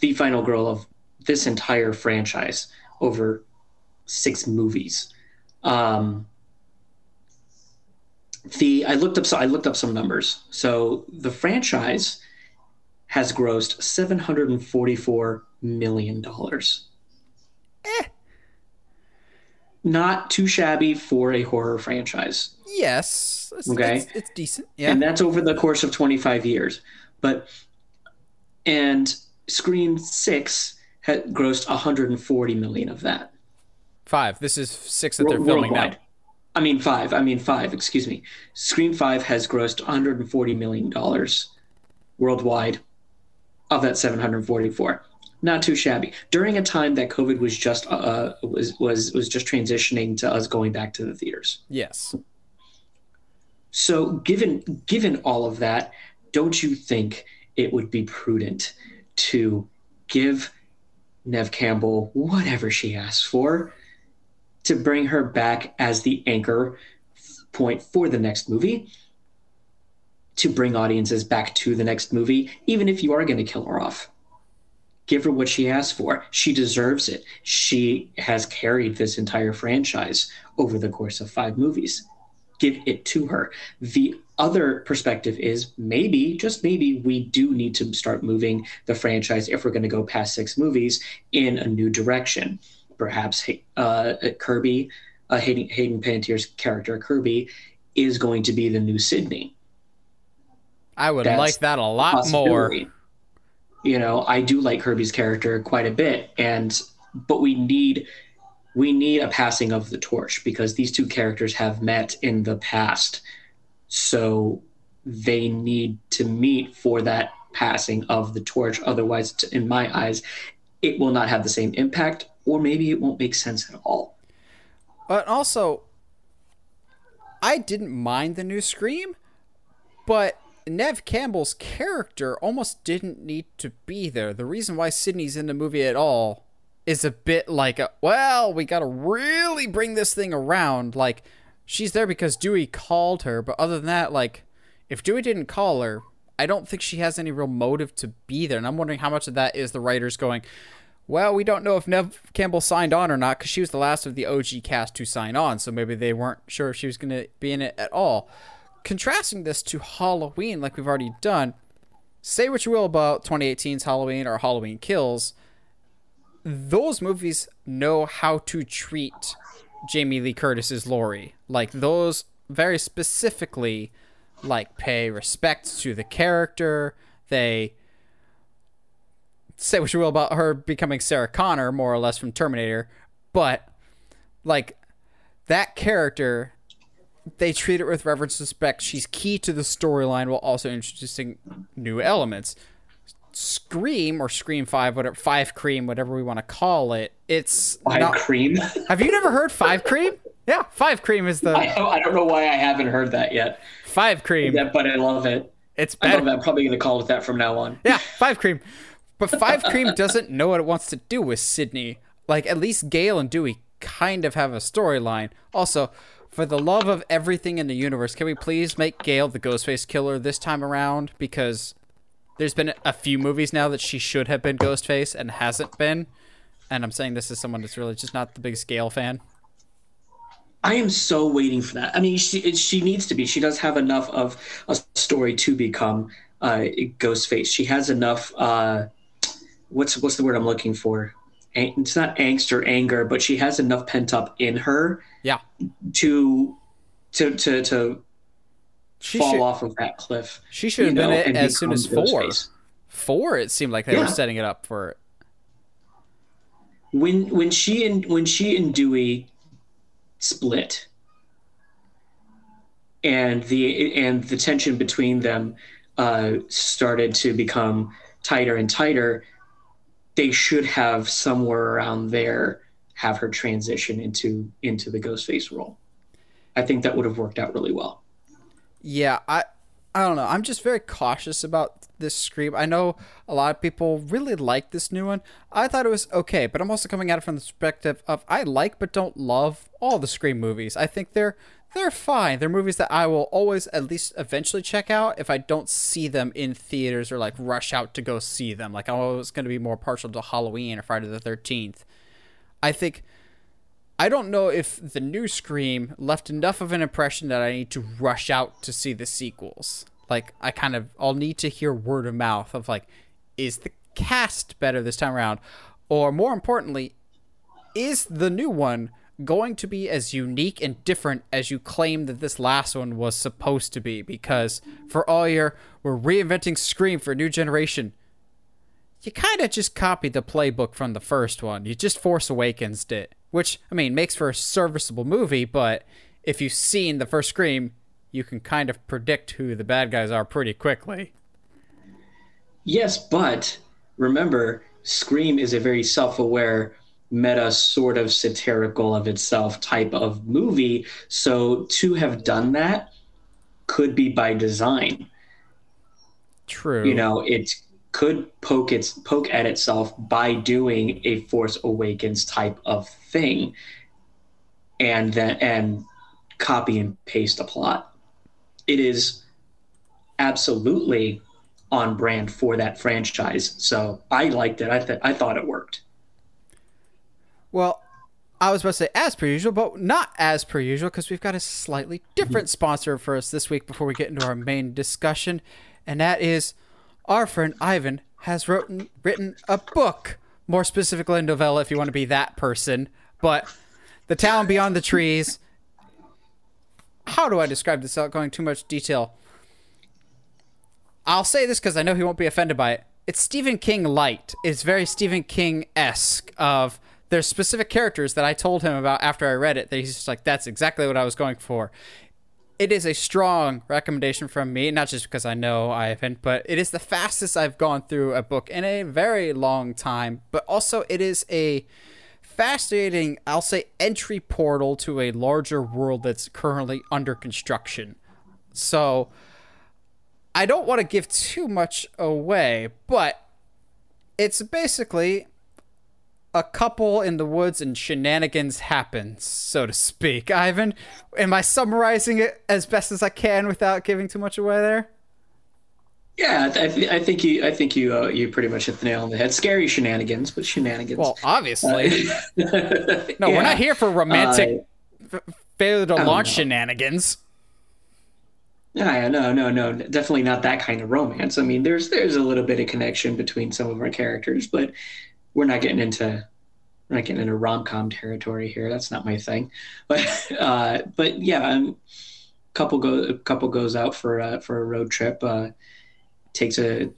the final girl of this entire franchise over six movies. Um, the I looked up so I looked up some numbers. So the franchise has grossed seven hundred and forty four million dollars. Eh. Not too shabby for a horror franchise. Yes. It's, okay. It's, it's decent. Yeah. And that's over the course of 25 years. But, and Scream 6 had grossed 140 million of that. Five. This is six that they're filming now. I mean five. I mean five. Excuse me. Scream Five has grossed 140 million dollars worldwide of that 744. Not too shabby. During a time that COVID was just uh, uh, was was was just transitioning to us going back to the theaters. Yes. So given given all of that, don't you think it would be prudent to give Nev Campbell whatever she asks for? To bring her back as the anchor point for the next movie to bring audiences back to the next movie, even if you are going to kill her off. Give her what she asked for. She deserves it. She has carried this entire franchise over the course of five movies. Give it to her. The other perspective is maybe, just maybe, we do need to start moving the franchise if we're going to go past six movies in a new direction perhaps uh, Kirby, uh, Hayden, Hayden Panettiere's character Kirby, is going to be the new Sidney. I would That's like that a lot more. You know, I do like Kirby's character quite a bit, and but we need we need a passing of the torch because these two characters have met in the past, so they need to meet for that passing of the torch. Otherwise, in my eyes, it will not have the same impact or maybe it won't make sense at all. But also, I didn't mind the new Scream, but Nev Campbell's character almost didn't need to be there. The reason why Sidney's in the movie at all is a bit like, a, well, we got to really bring this thing around. Like, she's there because Dewey called her, but other than that, like if Dewey didn't call her, I don't think she has any real motive to be there. And I'm wondering how much of that is the writers going, well, we don't know if Nev Campbell signed on or not because she was the last of the OG cast to sign on, so maybe they weren't sure if she was going to be in it at all. Contrasting this to Halloween, like we've already done, say what you will about 2018's Halloween or Halloween Kills, those movies know how to treat Jamie Lee Curtis's Laurie. Like those very specifically like pay respect to the character. They say what you will about her becoming Sarah Connor, more or less from Terminator, but like that character, they treat it with reverence and respect. She's key to the storyline while also introducing new elements. Scream or Scream Five, whatever Five Cream, whatever we want to call it. It's Five not, Cream. Have you never heard Five Cream? Yeah, Five Cream is the I, I don't know why I haven't heard that yet. Five Cream. Yeah, but I love it. It's I love that. I'm probably going to call it that from now on. Yeah, Five Cream. But Five Cream doesn't know what it wants to do with Sidney. Like, at least Gale and Dewey kind of have a storyline. Also, for the love of everything in the universe, can we please make Gale the Ghostface killer this time around? Because there's been a few movies now that she should have been Ghostface and hasn't been. And I'm saying this as someone that's really just not the biggest Gale fan. I am so waiting for that. I mean, she she needs to be. She does have enough of a story to become uh, Ghostface. She has enough. Uh, what's what's the word I'm looking for? It's not angst or anger, but she has enough pent up in her Yeah. to to to to She fall should, off of that cliff. she should have know, been it as soon as four. Four, it seemed like they were setting it up for when when she and when she and Dewey split and the and the tension between them uh, started to become tighter and tighter they should have somewhere around there have her transition into into the ghostface role i think that would have worked out really well Yeah, I I don't know. I'm just very cautious about this Scream. I know a lot of people really like this new one. I thought it was okay, but I'm also coming at it from the perspective of I like but don't love all the Scream movies. I think they're they're fine. They're movies that I will always at least eventually check out if I don't see them in theaters or like rush out to go see them. Like I'm always going to be more partial to Halloween or Friday the 13th. I think I don't know if the new Scream left enough of an impression that I need to rush out to see the sequels. Like I kind of I'll need to hear word of mouth of like is the cast better this time around or more importantly is the new one going to be as unique and different as you claim that this last one was supposed to be because for all your we're reinventing Scream for a new generation you kind of just copied the playbook from the first one. You just Force Awakens it, which I mean makes for a serviceable movie, but if you've seen the first Scream, you can kind of predict who the bad guys are pretty quickly. yes but remember scream is a very self-aware meta sort of satirical of itself type of movie. So to have done that could be by design. True. you know it could poke its poke at itself by doing a force awakens type of thing and then and copy and paste a plot. It is absolutely on brand for that franchise. So i liked it. I, th- I thought it worked Well, I was about to say as per usual, but not as per usual because we've got a slightly different sponsor for us this week before we get into our main discussion, and that is our friend Ivan has written written a book, more specifically a novella if you want to be that person, but The Town Beyond the Trees. How do I describe this without going too much detail? I'll say this because I know he won't be offended by it. It's Stephen King light. It's very Stephen King esque. Of there's specific characters that I told him about after I read it that he's just like, that's exactly what I was going for. It is a strong recommendation from me, not just because I know Ivan, but it is the fastest I've gone through a book in a very long time. But also, it is a fascinating, I'll say, entry portal to a larger world that's currently under construction. So, I don't want to give too much away, but it's basically a couple in the woods and shenanigans happens, so to speak. Ivan, am I summarizing it as best as I can without giving too much away there? Yeah, I, th- I think you. I think you. Uh, you pretty much hit the nail on the head. Scary shenanigans, but shenanigans. Well, obviously. Uh, no, yeah. we're not here for romantic uh, failure to launch know. shenanigans. Yeah, no, no, no, definitely not that kind of romance. I mean, there's there's a little bit of connection between some of our characters, but we're not getting into we're not getting into rom com territory here. That's not my thing. But uh, but yeah, um, couple go a couple goes out for uh, for a road trip. Uh, takes a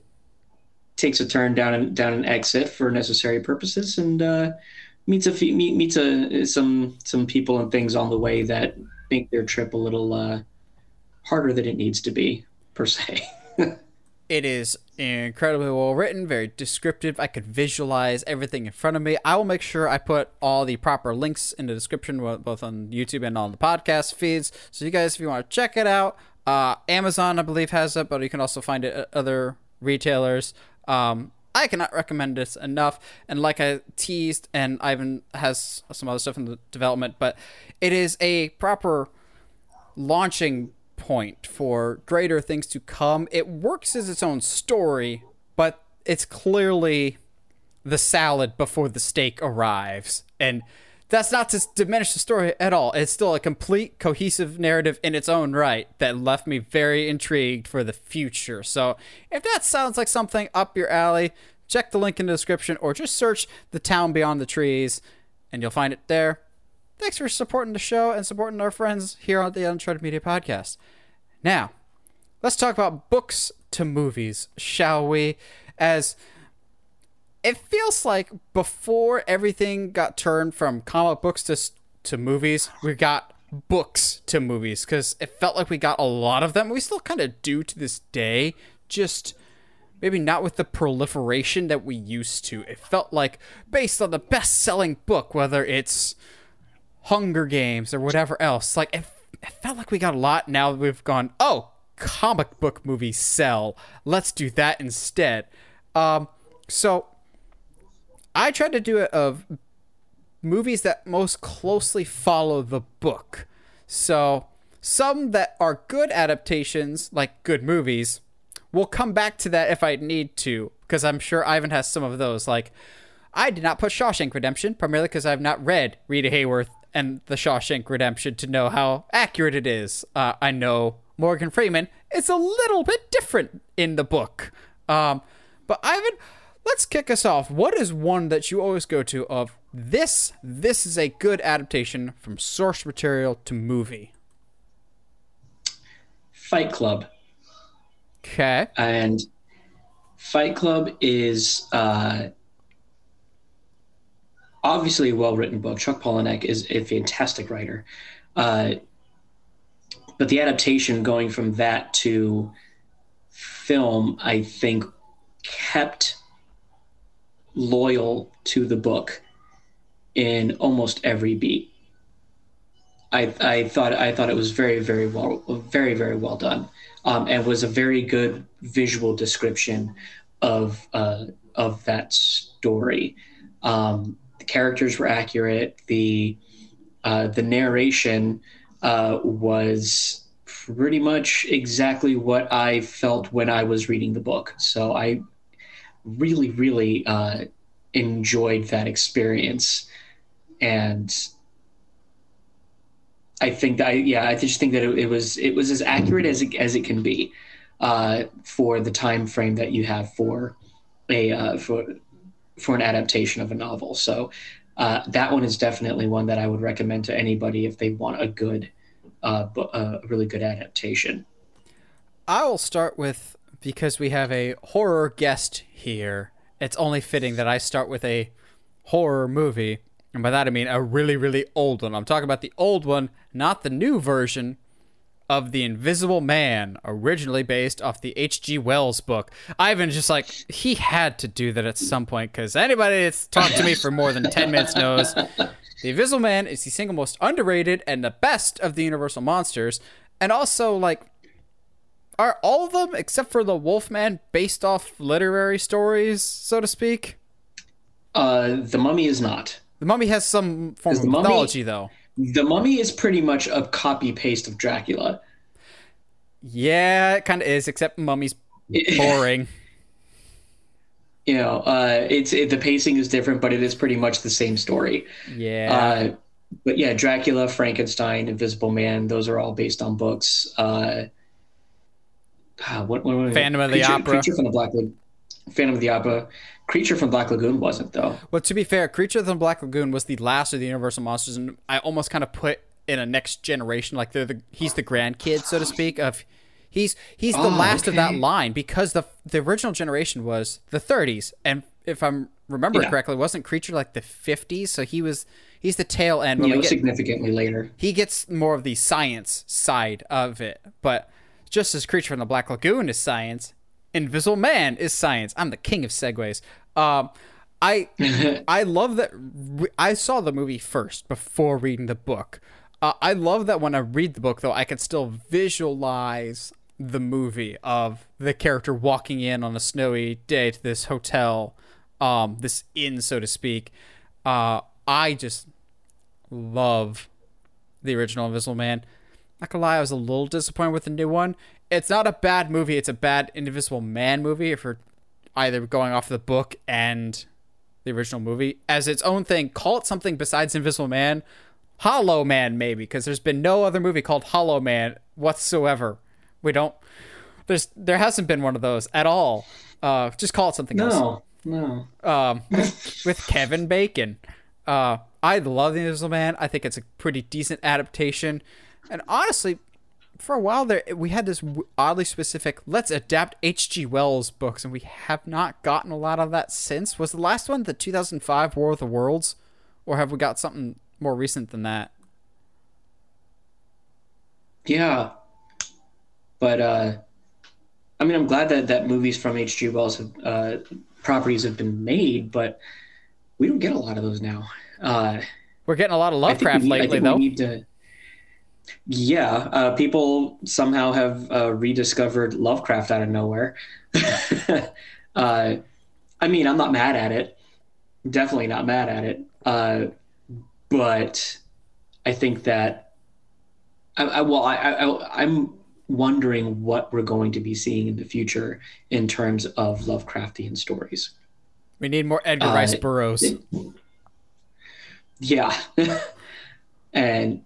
takes a turn down and down an exit for necessary purposes and uh, meets a meet, meets a some some people and things on the way that make their trip a little uh, harder than it needs to be per se. it is incredibly well written, very descriptive. I could visualize everything in front of me. I will make sure I put all the proper links in the description, both on YouTube and on the podcast feeds. So you guys, if you want to check it out, uh, Amazon, I believe, has it, but you can also find it at other retailers. Um, I cannot recommend this enough. And like I teased, and Ivan has some other stuff in the development, but it is a proper launching point for greater things to come. It works as its own story, but it's clearly the salad before the steak arrives. And that's not to diminish the story at all. It's still a complete cohesive narrative in its own right that left me very intrigued for the future. So, if that sounds like something up your alley, check the link in the description or just search The Town Beyond the Trees and you'll find it there. Thanks for supporting the show and supporting our friends here on the Uncharted Media Podcast. Now, let's talk about books to movies, shall we? As it feels like before everything got turned from comic books to to movies, we got books to movies because it felt like we got a lot of them. We still kind of do to this day, just maybe not with the proliferation that we used to. It felt like based on the best-selling book, whether it's Hunger Games or whatever else. Like it, it felt like we got a lot. Now we've gone, oh, comic book movie sell. Let's do that instead. Um, so I tried to do it of movies that most closely follow the book. So some that are good adaptations, like good movies, we'll come back to that if I need to, because I'm sure Ivan has some of those. Like, I did not put Shawshank Redemption, primarily because I've not read Rita Hayworth and The Shawshank Redemption to know how accurate it is. Uh, I know Morgan Freeman is a little bit different in the book. Um, but Ivan, let's kick us off. What is one that you always go to of this? This is a good adaptation from source material to movie. Fight Club. Okay. And Fight Club is uh, obviously a well written book. Chuck Palahniuk is a fantastic writer. Uh, but the adaptation going from that to film, I think, kept loyal to the book in almost every beat. I, I thought I thought it was very very well very very well done, um, and was a very good visual description of uh, of that story. Um, the characters were accurate. The uh, the narration uh, was pretty much exactly what I felt when I was reading the book. So I really, really uh, enjoyed that experience, and I think that I, yeah, I just think that it, it, was it was as accurate as it, as it can be uh, for the time frame that you have for a uh, for for an adaptation of a novel. So uh, that one is definitely one that I would recommend to anybody if they want a good, uh, a really good adaptation. I will start with because we have a horror guest here, it's only fitting that I start with a horror movie. And by that I mean a really, really old one. I'm talking about the old one, not the new version of The Invisible Man, originally based off the H.G. Wells book. Ivan just like, he had to do that at some point because anybody that's talked to me for more than 10 minutes knows The Invisible Man is the single most underrated and the best of the Universal monsters. And also, like, are all of them except for the Wolfman based off literary stories, so to speak? Uh, the Mummy is not. The Mummy has some form of Mummy- mythology, though. The Mummy is pretty much a copy paste of Dracula. Yeah, it kind of is, except Mummy's boring. You know, uh, it's it, the pacing is different, but it is pretty much the same story. Yeah. Uh, but yeah, Dracula, Frankenstein, Invisible Man, those are all based on books. Uh, ah, what, what, what Phantom of the Creature, Opera. Creature from the Black Lagoon. Phantom of the Opera. Creature from Black Lagoon wasn't though. Well, to be fair, Creature from Black Lagoon was the last of the Universal monsters, and I almost kind of put in a next generation, like they're the he's the grandkid, so to speak. Of he's he's the Oh, last of that line because the the original generation was the 30s, and if I'm remember Yeah. correctly, wasn't Creature like the 50s? So he was he's the tail end when we get significantly later. he gets more of the science side of it. But just as Creature from the Black Lagoon is science, Invisible Man is science. I'm the king of segues. Um, I I love that. re- I saw the movie first before reading the book. Uh, I love that when I read the book, though, I can still visualize the movie of the character walking in on a snowy day to this hotel, um, this inn, so to speak. Uh, I just love the original Invisible Man. Not gonna lie, I was a little disappointed with the new one. It's not a bad movie. It's a bad Invisible Man movie if we're either going off the book and the original movie as its own thing. Call it something besides Invisible Man. Hollow Man, maybe, because there's been no other movie called Hollow Man whatsoever. We don't. There's there hasn't been one of those at all. Uh, just call it something else No, no. um, with Kevin Bacon. Uh, I love The Invisible Man. I think it's a pretty decent adaptation. And honestly, for a while there, we had this oddly specific, let's adapt H.G. Wells books, and we have not gotten a lot of that since. Was the last one the 2005 War of the Worlds? Or have we got something more recent than that? Yeah, but uh, I mean, I'm glad that that movies from H.G. Wells have, uh, properties have been made, but we don't get a lot of those now. Uh, We're getting a lot of I think we Lovecraft need- lately, think we though. need to- Yeah, uh, people somehow have uh, rediscovered Lovecraft out of nowhere. uh, I mean, I'm not mad at it. Definitely not mad at it. Uh, but I think that I, I well, I, I, I'm wondering what we're going to be seeing in the future in terms of Lovecraftian stories. we need more Edgar Uh, Rice Burroughs. Yeah. and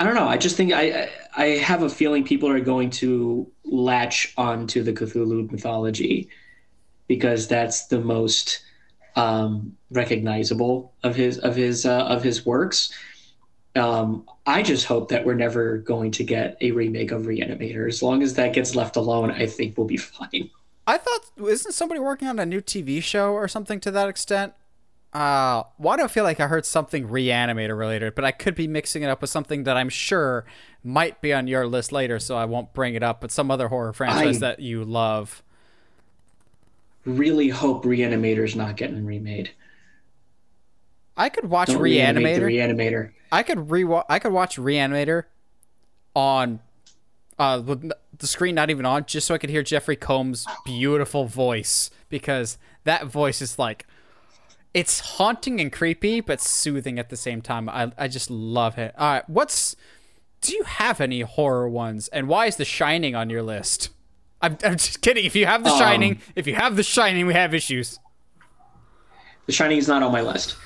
I don't know. I just think I, I have a feeling people are going to latch onto the Cthulhu mythology because that's the most um, recognizable of his of his uh, of his works. Um, I just hope that we're never going to get a remake of Reanimator. As long as that gets left alone, I think we'll be fine. I thought isn't somebody working on a new TV show or something to that extent? Uh, why do I feel like I heard something reanimator related, but I could be mixing it up with something that I'm sure might be on your list later, so I won't bring it up. But some other horror franchise I- that you love. Really hope Reanimator's not getting remade. I could watch Don't reanimate Reanimator. Reanimator. I could re I could watch Reanimator on uh with the screen not even on just so I could hear Jeffrey Combs' beautiful voice because that voice is like it's haunting and creepy but soothing at the same time. I I just love it. All right, what's do you have any horror ones and why is The Shining on your list? I'm, I'm just kidding. If you have The Um, Shining, if you have The Shining, we have issues. The Shining is not on my list.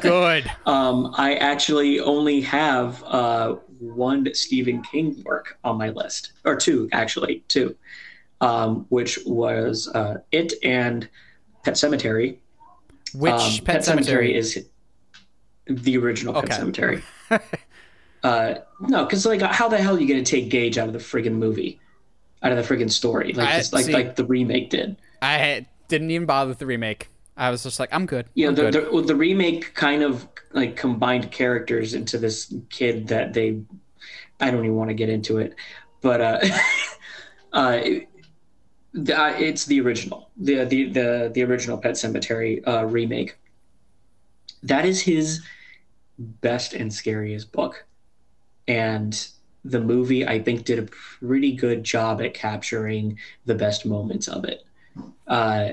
Good. Um, I actually only have uh, one Stephen King work on my list, or two actually, two, um, which was uh, It and Pet Sematary. Which Um, Pet, Sematary? is the original Okay. Pet Sematary. uh, no, because like, how the hell are you going to take Gage out of the friggin' movie, out of the friggin' story, like I- just like see- like the remake did? I didn't even bother with the remake. I was just like, I'm good. you know I'm the, good. the, the remake kind of like combined characters into this kid that they i don't even want to get into it but uh uh the, uh, it's the original the the the, the original pet sematary uh remake. That is his best and scariest book. And the movie i think did a pretty good job at capturing the best moments of it. Uh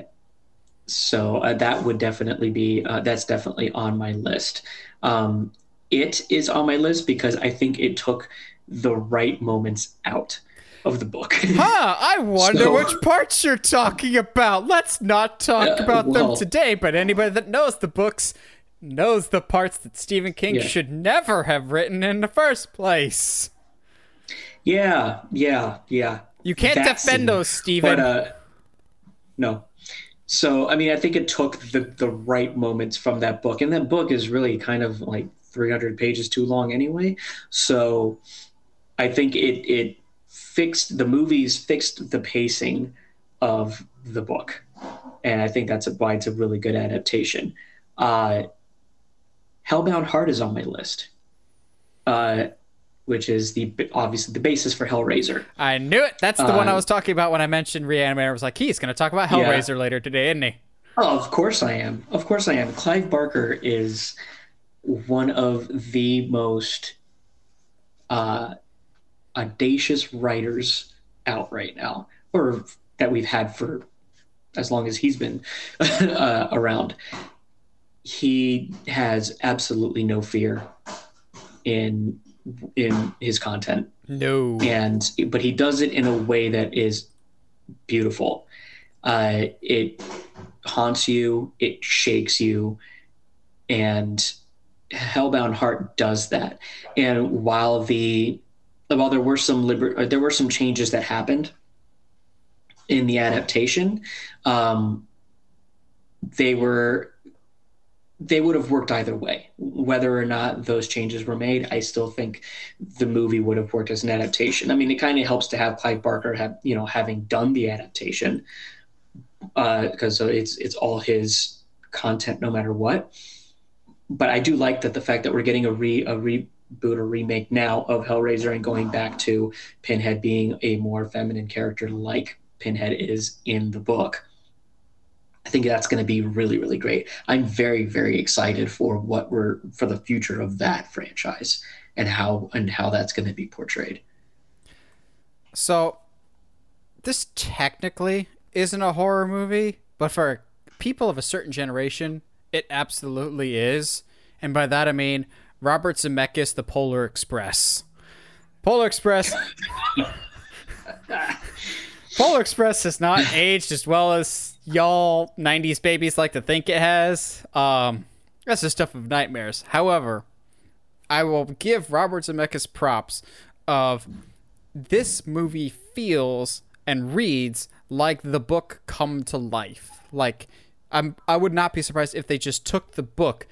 so uh, that would definitely be uh, that's definitely on my list. Um, it is on my list because I think it took the right moments out of the book. huh, I wonder so, which parts you're talking about. Let's not talk uh, about well, them today, but anybody that knows the books knows the parts that Stephen King yeah. should never have written in the first place. Yeah, yeah, yeah. You can't defend those, Stephen. But, uh, no. So, I mean, I think it took the, the right moments from that book. And that book is really kind of like 300 pages too long anyway. So I think it, it fixed the movies, fixed the pacing of the book. And I think that's why it's a really good adaptation. Uh, Hellbound Heart is on my list. Uh, which is the obviously the basis for Hellraiser. I knew it. That's the one I uh, was talking about when I mentioned Reanimator. I was like, he's going to talk about Hellraiser yeah. later today, isn't he? Oh, of course I am. Of course I am. Clive Barker is one of the most uh, audacious writers out right now, or that we've had for as long as he's been uh, around. He has absolutely no fear in in his content. No. And but he does it in a way that is beautiful. Uh, it haunts you, it shakes you, and Hellbound Heart does that. And while the while there were some liber- there were some changes that happened in the adaptation, um, they were they would have worked either way. Whether or not those changes were made, I still think the movie would have worked as an adaptation. I mean, it kind of helps to have Clive Barker have you know having done the adaptation because uh, it's it's all his content no matter what. But I do like that the fact that we're getting a re a reboot or remake now of Hellraiser and going back to Pinhead being a more feminine character like Pinhead is in the book I think that's going to be really, really great. I'm very, very excited for what we're for the future of that franchise and how and how that's going to be portrayed. So, this technically isn't a horror movie, but for people of a certain generation, it absolutely is. And by that I mean Robert Zemeckis, The Polar Express. Polar Express. Polar Express has not aged as well as y'all 90s babies like to think it has. Um, that's the stuff of nightmares. However, I will give Robert Zemeckis props of this movie feels and reads like the book come to life. Like I'm I would not be surprised if they just took the book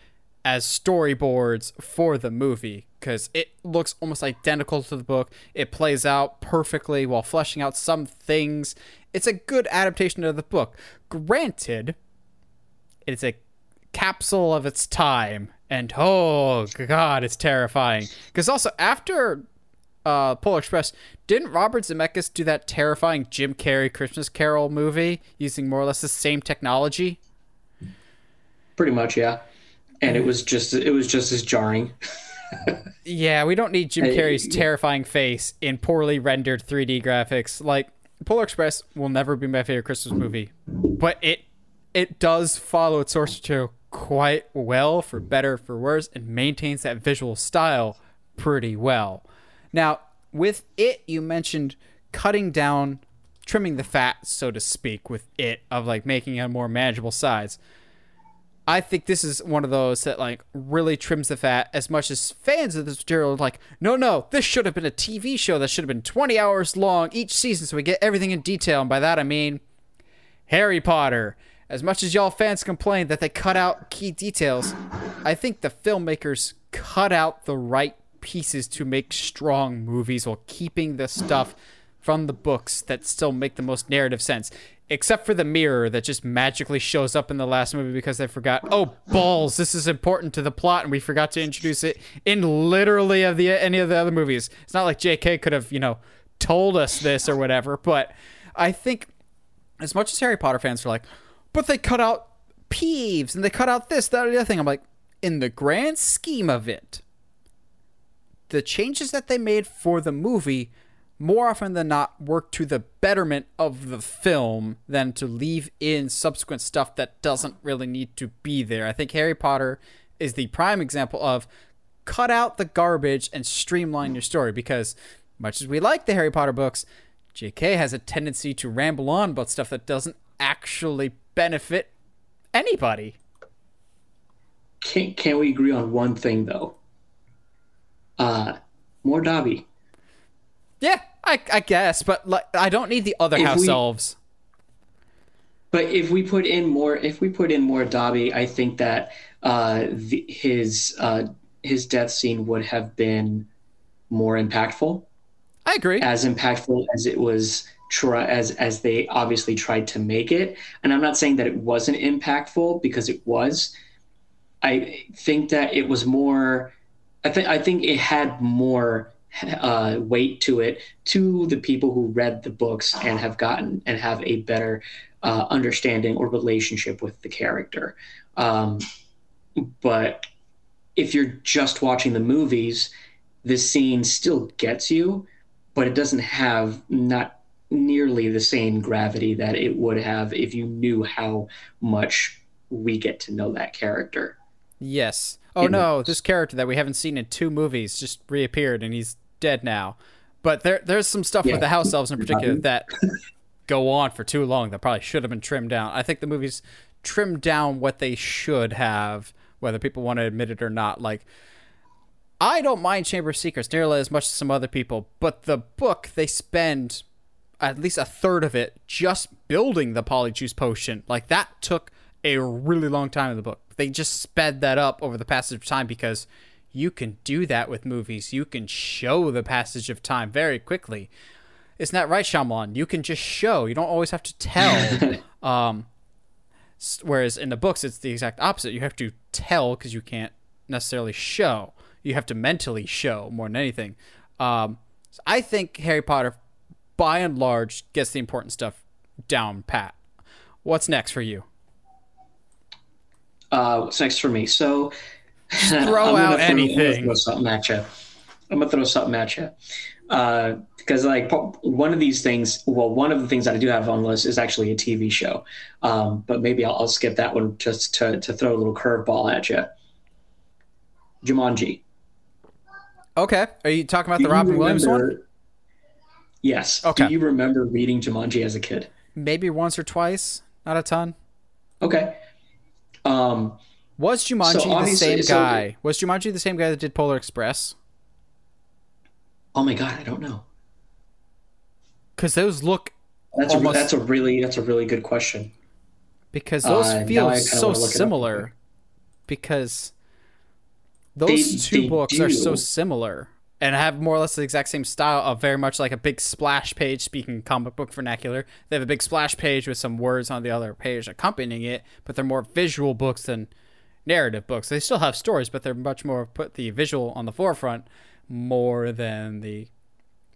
as storyboards for the movie because it looks almost identical to the book. It plays out perfectly while fleshing out some things it's a good adaptation of the book. Granted, it's a capsule of its time, and oh god, it's terrifying. Because also after uh, Polar Express, didn't Robert Zemeckis do that terrifying Jim Carrey Christmas Carol movie using more or less the same technology? Pretty much, yeah. And it mm. was just it was just as jarring. yeah, we don't need Jim Carrey's terrifying face in poorly rendered 3D graphics. Like Polar Express will never be my favorite Christmas movie, but it it does follow its source material quite well, for better for worse, and maintains that visual style pretty well. Now, with it, you mentioned cutting down, trimming the fat, so to speak, with it of like making it a more manageable size. I think this is one of those that like really trims the fat as much as fans of this material are like, no, no, this should have been a TV show that should have been 20 hours long each season so we get everything in detail. And by that I mean Harry Potter. As much as y'all fans complain that they cut out key details, I think the filmmakers cut out the right pieces to make strong movies while keeping the stuff from the books that still make the most narrative sense except for the mirror that just magically shows up in the last movie because they forgot. Oh balls! This is important to the plot, and we forgot to introduce it in literally of the any of the other movies. It's not like J.K. could have you know told us this or whatever. But I think as much as Harry Potter fans are like, but they cut out Peeves and they cut out this, that, or the other thing. I'm like, in the grand scheme of it, the changes that they made for the movie more often than not work to the betterment of the film than to leave in subsequent stuff that doesn't really need to be there. I think Harry Potter is the prime example of cut out the garbage and streamline your story because much as we like the Harry Potter books, JK has a tendency to ramble on about stuff that doesn't actually benefit anybody. Can can we agree on one thing though? Uh, more Dobby. Yeah, I, I guess, but like, I don't need the other If house we- elves. But if we put in more, if we put in more Dobby, I think that uh, the, his uh, his death scene would have been more impactful, I agree. as impactful as it was try as as they obviously tried to make it. And I'm not saying that it wasn't impactful because it was. I think that it was more. I think I think it had more uh, weight to it to the people who read the books and have gotten and have a better uh, understanding or relationship with the character. Um, but if you're just watching the movies, this scene still gets you, but it doesn't have not nearly the same gravity that it would have if you knew how much we get to know that character. Yes. Oh no, this character that we haven't seen in two movies just reappeared and he's dead now. But there there's some stuff Yeah. with the house elves in particular that go on for too long that probably should have been trimmed down. I think the movies trimmed down what they should have, whether people want to admit it or not. Like I don't mind Chamber of Secrets nearly as much as some other people, but the book they spend at least a third of it just building the polyjuice potion. Like that took a really long time in the book. They just sped that up over the passage of time because you can do that with movies. You can show the passage of time very quickly. Isn't that right, Shyamalan? You can just show. You don't always have to tell. um, whereas in the books, it's the exact opposite. You have to tell because you can't necessarily show. You have to mentally show more than anything. Um, so I think Harry Potter, by and large, gets the important stuff down pat. What's next for you? Uh, what's next for me? So throw out throw- anything. I'm throw something at you. I'm gonna throw something at you. Uh, because like one of these things, well, one of the things that I do have on the list is actually a TV show. Um, but maybe I'll, I'll skip that one just to, to throw a little curveball at you. Jumanji. Okay. Are you talking about Do the Robin Williams one? Yes. Okay. Do you remember reading Jumanji as a kid? Maybe once or twice, not a ton. Okay. Um, Was Jumanji So the same so- guy? Was Jumanji the same guy that did Polar Express? oh my god, I don't know. Because those look That's Almost- a, that's a really that's a really good question. because those Uh, feel so wanna look it up. similar. Because those They- two they books are so similar and have more or less the exact same style of very much like a big splash page. Speaking comic book vernacular, they have a big splash page with some words on the other page accompanying it, but they're more visual books than narrative books. They still have stories, but they're much more put the visual on the forefront more than the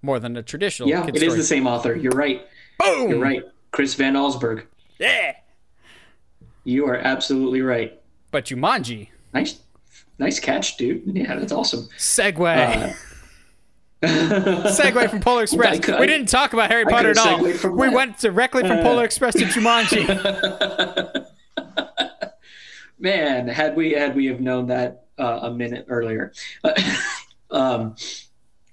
more than the traditional. Yeah, it is story. the same author. You're right. Boom. You're right. Chris Van Allsburg. Yeah. You are absolutely right. But Jumanji, Nice, nice catch, dude. Yeah, that's awesome. segue. Uh, segue from Polar Express. Could- we didn't talk about Harry Potter at all. We that. went directly from Polar Express to Jumanji. Man, had we had we have known that uh, a minute earlier. um,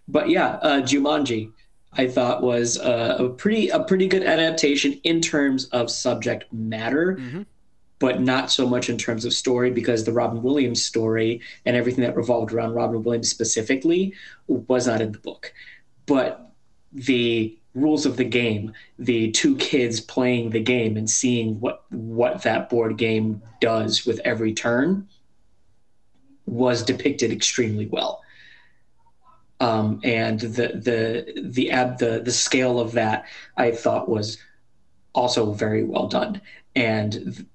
but yeah, uh, Jumanji, I thought was a, a pretty a pretty good adaptation in terms of subject matter, Mhm. but not so much in terms of story because the Robin Williams story and everything that revolved around Robin Williams specifically was not in the book. But the rules of the game, the two kids playing the game and seeing what what that board game does with every turn was depicted extremely well. Um, and the the the ab the the scale of that I thought was also very well done, and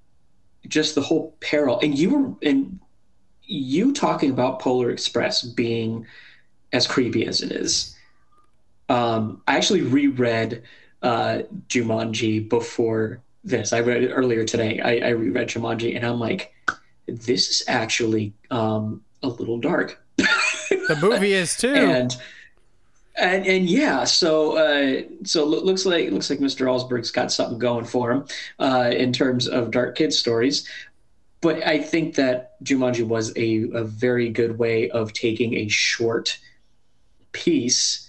just the whole peril. And you were and you talking about Polar Express being as creepy as it is. Um, I actually reread uh, Jumanji before this. I read it earlier today. I, I reread Jumanji, and I'm like, this is actually um, a little dark. the movie is too. and and and yeah, so uh, so looks like looks like Mr. Allsburg's got something going for him uh, in terms of dark kid stories. But I think that Jumanji was a, a very good way of taking a short piece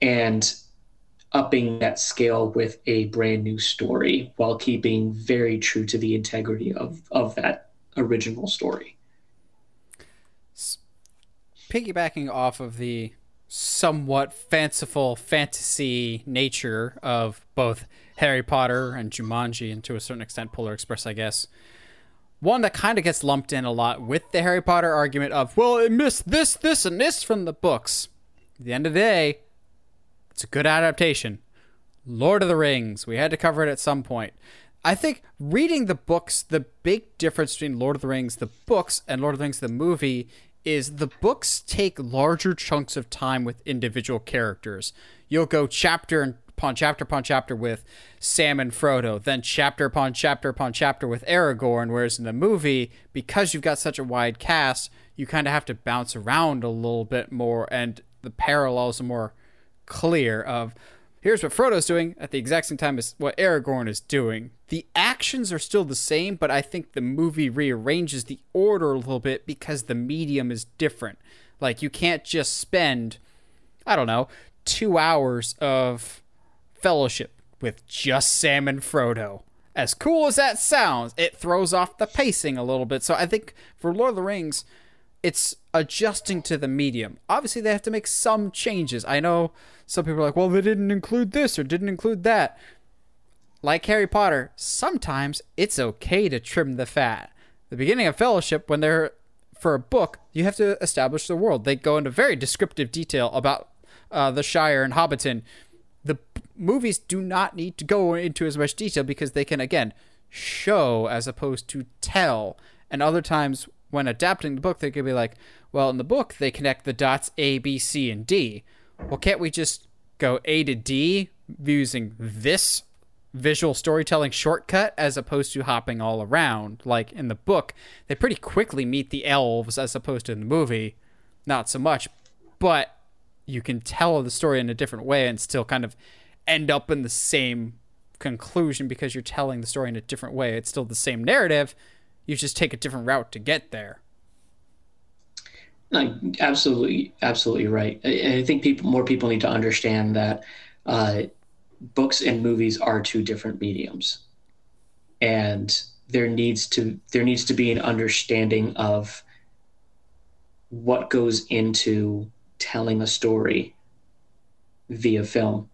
and upping that scale with a brand new story while keeping very true to the integrity of, of that original story. Piggybacking off of the somewhat fanciful fantasy nature of both Harry Potter and Jumanji, and to a certain extent Polar Express, I guess. One that kind of gets lumped in a lot with the Harry Potter argument of, well, it missed this, this, and this from the books. At the end of the day, it's a good adaptation. Lord of the Rings, we had to cover it at some point. I think reading the books, the big difference between Lord of the Rings, the books, and Lord of the Rings, the movie, is the books take larger chunks of time with individual characters. You'll go chapter upon chapter upon chapter with Sam and Frodo, then chapter upon chapter upon chapter with Aragorn, whereas in the movie, because you've got such a wide cast, you kind of have to bounce around a little bit more, and the parallels are more clear of here's what Frodo's doing at the exact same time as what Aragorn is doing. The actions are still the same, but I think the movie rearranges the order a little bit because the medium is different. Like you can't just spend, I don't know, two hours of fellowship with just Sam and Frodo. As cool as that sounds, it throws off the pacing a little bit. So I think for Lord of the Rings, it's adjusting to the medium. Obviously, they have to make some changes. I know some people are like, well, they didn't include this or didn't include that. Like Harry Potter, sometimes it's okay to trim the fat. The beginning of Fellowship, when they're for a book, you have to establish the world. They go into very descriptive detail about uh, the Shire and Hobbiton. The movies do not need to go into as much detail because they can, again, show as opposed to tell. And other times, when adapting the book, they could be like, well, in the book, they connect the dots A, B, C, and D. Well, can't we just go A to D using this visual storytelling shortcut as opposed to hopping all around? Like in the book, they pretty quickly meet the elves as opposed to in the movie, not so much. But you can tell the story in a different way and still kind of end up in the same conclusion because you're telling the story in a different way. It's still the same narrative, you just take a different route to get there. No, absolutely, absolutely right. I, I, think people, more people need to understand that uh, books and movies are two different mediums, and there needs to there needs to be an understanding of what goes into telling a story via film,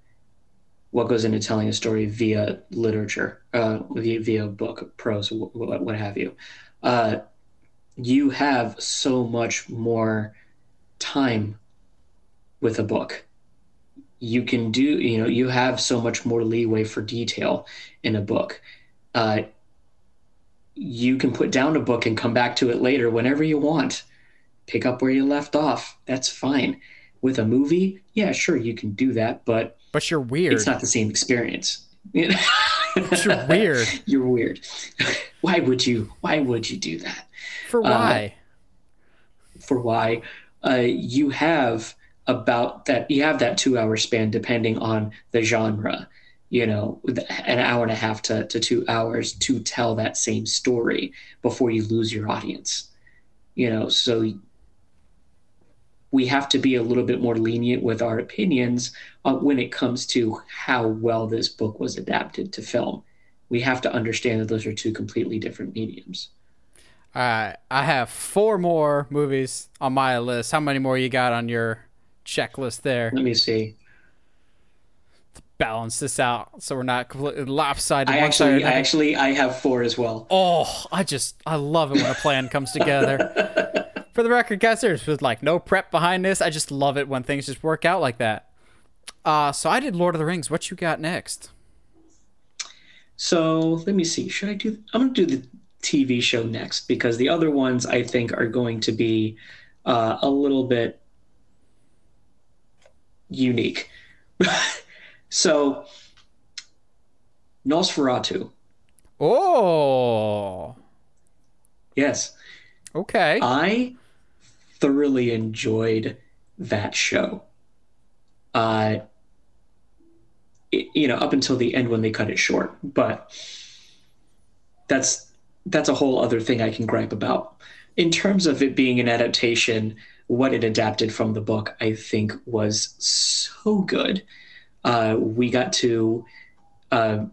what goes into telling a story via literature, uh, via, via book, prose, what, what have you. Uh, you have so much more time with a book. You can do, you know, you have so much more leeway for detail in a book. Uh, you can put down a book and come back to it later whenever you want. Pick up where you left off. That's fine. With a movie, yeah, sure, you can do that, but but you're weird. It's not the same experience. you're weird. You're weird. Why would you? Why would you do that? For uh, why? Uh, for why? Uh, you have about that. You have that two-hour span, depending on the genre. You know, an hour and a half to, to two hours to tell that same story before you lose your audience. You know, so we have to be a little bit more lenient with our opinions uh, when it comes to how well this book was adapted to film. We have to understand that those are two completely different mediums. All right, I have four more movies on my list. How many more you got on your checklist there? Let me see. balance this out so we're not completely lopsided. I actually, I actually, I have four as well. Oh, I just, I love it when a plan comes together. for the record, guys, there's like no prep behind this. I just love it when things just work out like that. Uh, so I did Lord of the Rings. What you got next? So let me see. Should I do? I'm going to do the TV show next because the other ones I think are going to be uh, a little bit unique. so Nosferatu. Oh. Yes. Okay. I thoroughly enjoyed that show. Uh, it- you know, up until the end when they cut it short, but that's that's a whole other thing I can gripe about. In terms of it being an adaptation, what it adapted from the book, I think, was so good. Uh, we got to uh,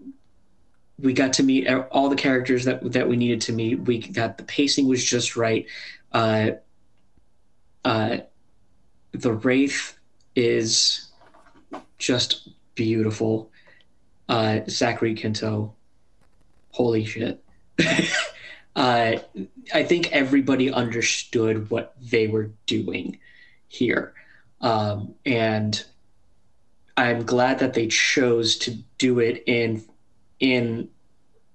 we got to meet all the characters that that we needed to meet. We got the pacing was just right. Uh, uh, the wraith is just beautiful. Uh, Zachary Quinto, holy shit. uh, I think everybody understood what they were doing here. Um, and I'm glad that they chose to do it in in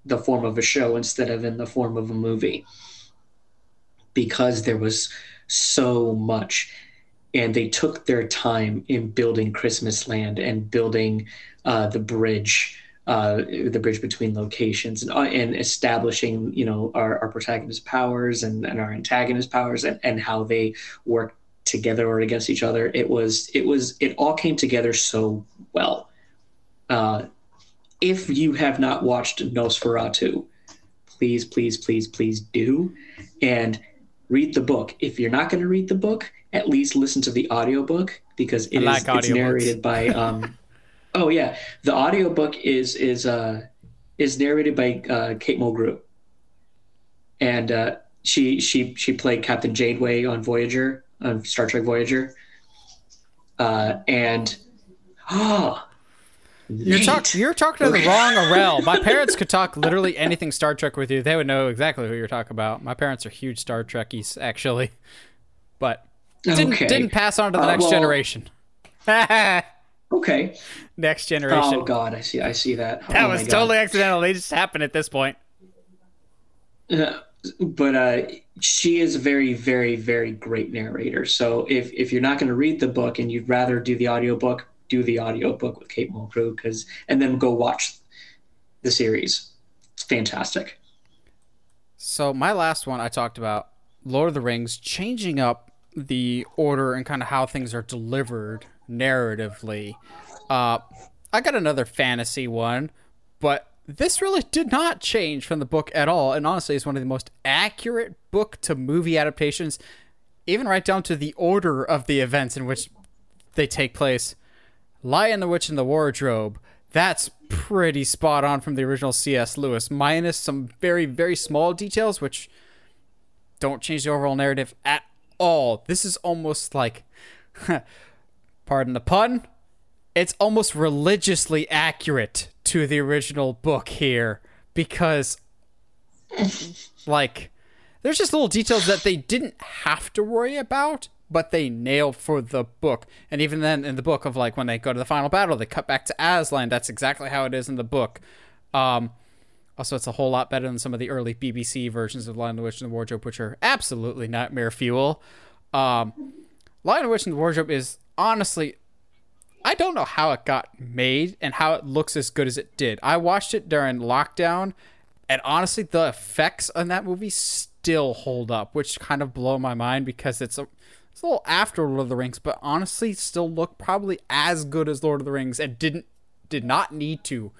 the form of a show instead of in the form of a movie because there was so much. And they took their time in building Christmasland and building uh, the bridge uh, the bridge between locations and, uh, and establishing you know our, our protagonist powers and, and our antagonist powers and, and how they work together or against each other. It was it was it all came together so well. Uh, if you have not watched NOS4A2 please please please please do. And read the book. If you're not going to read the book at least listen to the audiobook because it is it's narrated by um oh yeah. The audiobook is is uh is narrated by uh kate mulgrew. And uh she she she played captain janeway on voyager on star trek voyager. Uh and oh You're, talk- you're talking to the wrong Arel. My parents could talk literally anything Star Trek with you. They would know exactly who you're talking about. My parents are huge Star Trekkies, actually. But didn't, okay didn't pass on to the Uh, next well- generation. okay next generation. oh god i see i see that that Oh, was God. totally accidental. They just happened at this point. Uh, but uh, she is a very, very, very great narrator. So if, if you're not going to read the book and you'd rather do the audiobook, do the audiobook with Kate Mulgrew because and then go watch the series. It's fantastic. So my last one I talked about Lord of the Rings changing up the order and kind of how things are delivered narratively. Uh, I got another fantasy one, but this really did not change from the book at all, and honestly, is one of the most accurate book to movie adaptations, even right down to the order of the events in which they take place. Lion the Witch in the Wardrobe. That's pretty spot on from the original C.S. Lewis, minus some very, very small details which don't change the overall narrative at all. This is almost like, pardon the pun, it's almost religiously accurate to the original book here because, like, there's just little details that they didn't have to worry about, but they nailed for the book. And even then, in the book of like when they go to the final battle, they cut back to Aslan. That's exactly how it is in the book. Um, also, it's a whole lot better than some of the early BBC versions of Lion the Witch and the Wardrobe, which are absolutely nightmare fuel. Um, Lion the Witch and the Wardrobe is honestly, I don't know how it got made and how it looks as good as it did. I watched it during lockdown, and honestly, the effects on that movie still hold up, which kind of blow my mind because it's a it's a little after Lord of the Rings, but honestly, still look probably as good as Lord of the Rings, and didn't did not need to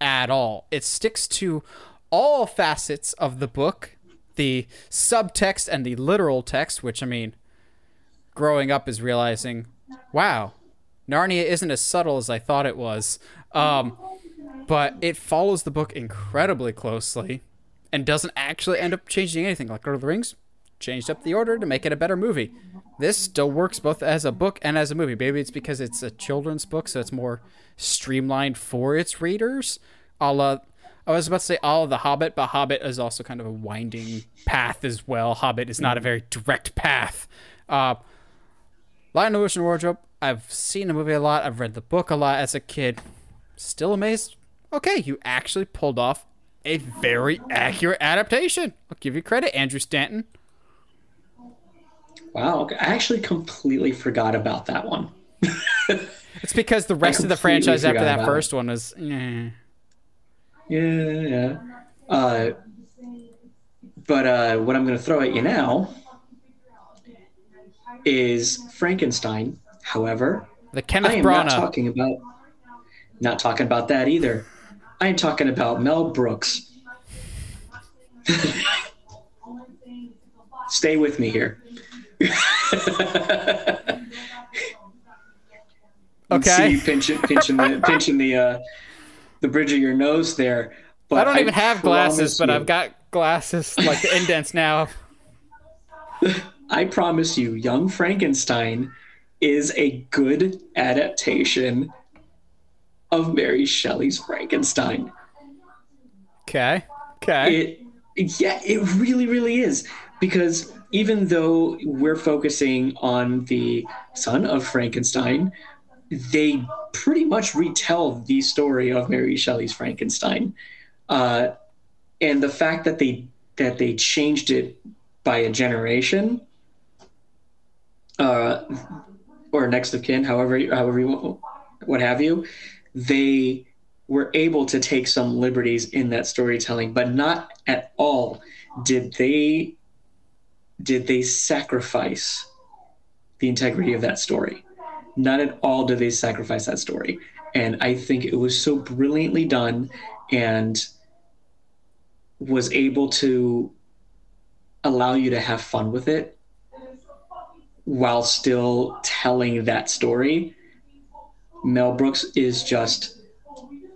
at all. It sticks to all facets of the book, the subtext and the literal text, which I mean, growing up is realizing, wow, Narnia isn't as subtle as I thought it was. Um, but it follows the book incredibly closely and doesn't actually end up changing anything. Like Lord of the Rings changed up the order to make it a better movie. This still works both as a book and as a movie. Maybe it's because it's a children's book, so it's more streamlined for its readers. A la, I was about to say all of The Hobbit, but Hobbit is also kind of a winding path as well. Hobbit is not a very direct path. Uh, Lion, the Witch, and Wardrobe. I've seen the movie a lot. I've read the book a lot as a kid. Still amazed. Okay, you actually pulled off a very accurate adaptation. I'll give you credit, Andrew Stanton. Wow. I actually completely forgot about that one. It's because the rest of the franchise after that first one was. eh. Yeah, yeah. Uh, but uh, what I'm going to throw at you now is Frankenstein. However, The Kenneth I am Branagh. not talking about not talking about that either. I am talking about Mel Brooks. Stay with me here. Okay. See, pinching, pinching the, pinching the, uh, the bridge of your nose there. But I don't even have glasses, but you- I've got glasses like the indents now. I promise you, Young Frankenstein is a good adaptation of Mary Shelley's Frankenstein. Okay. Okay. It, yeah, it really, really is. Because even though we're focusing on the son of Frankenstein, they pretty much retell the story of Mary Shelley's Frankenstein. Uh, and the fact that they that they changed it by a generation, uh, or next of kin, however, however you, what have you, they were able to take some liberties in that storytelling, but not at all did they did they sacrifice the integrity of that story. Not at all did they sacrifice that story. And I think it was so brilliantly done and was able to allow you to have fun with it while still telling that story. Mel Brooks is just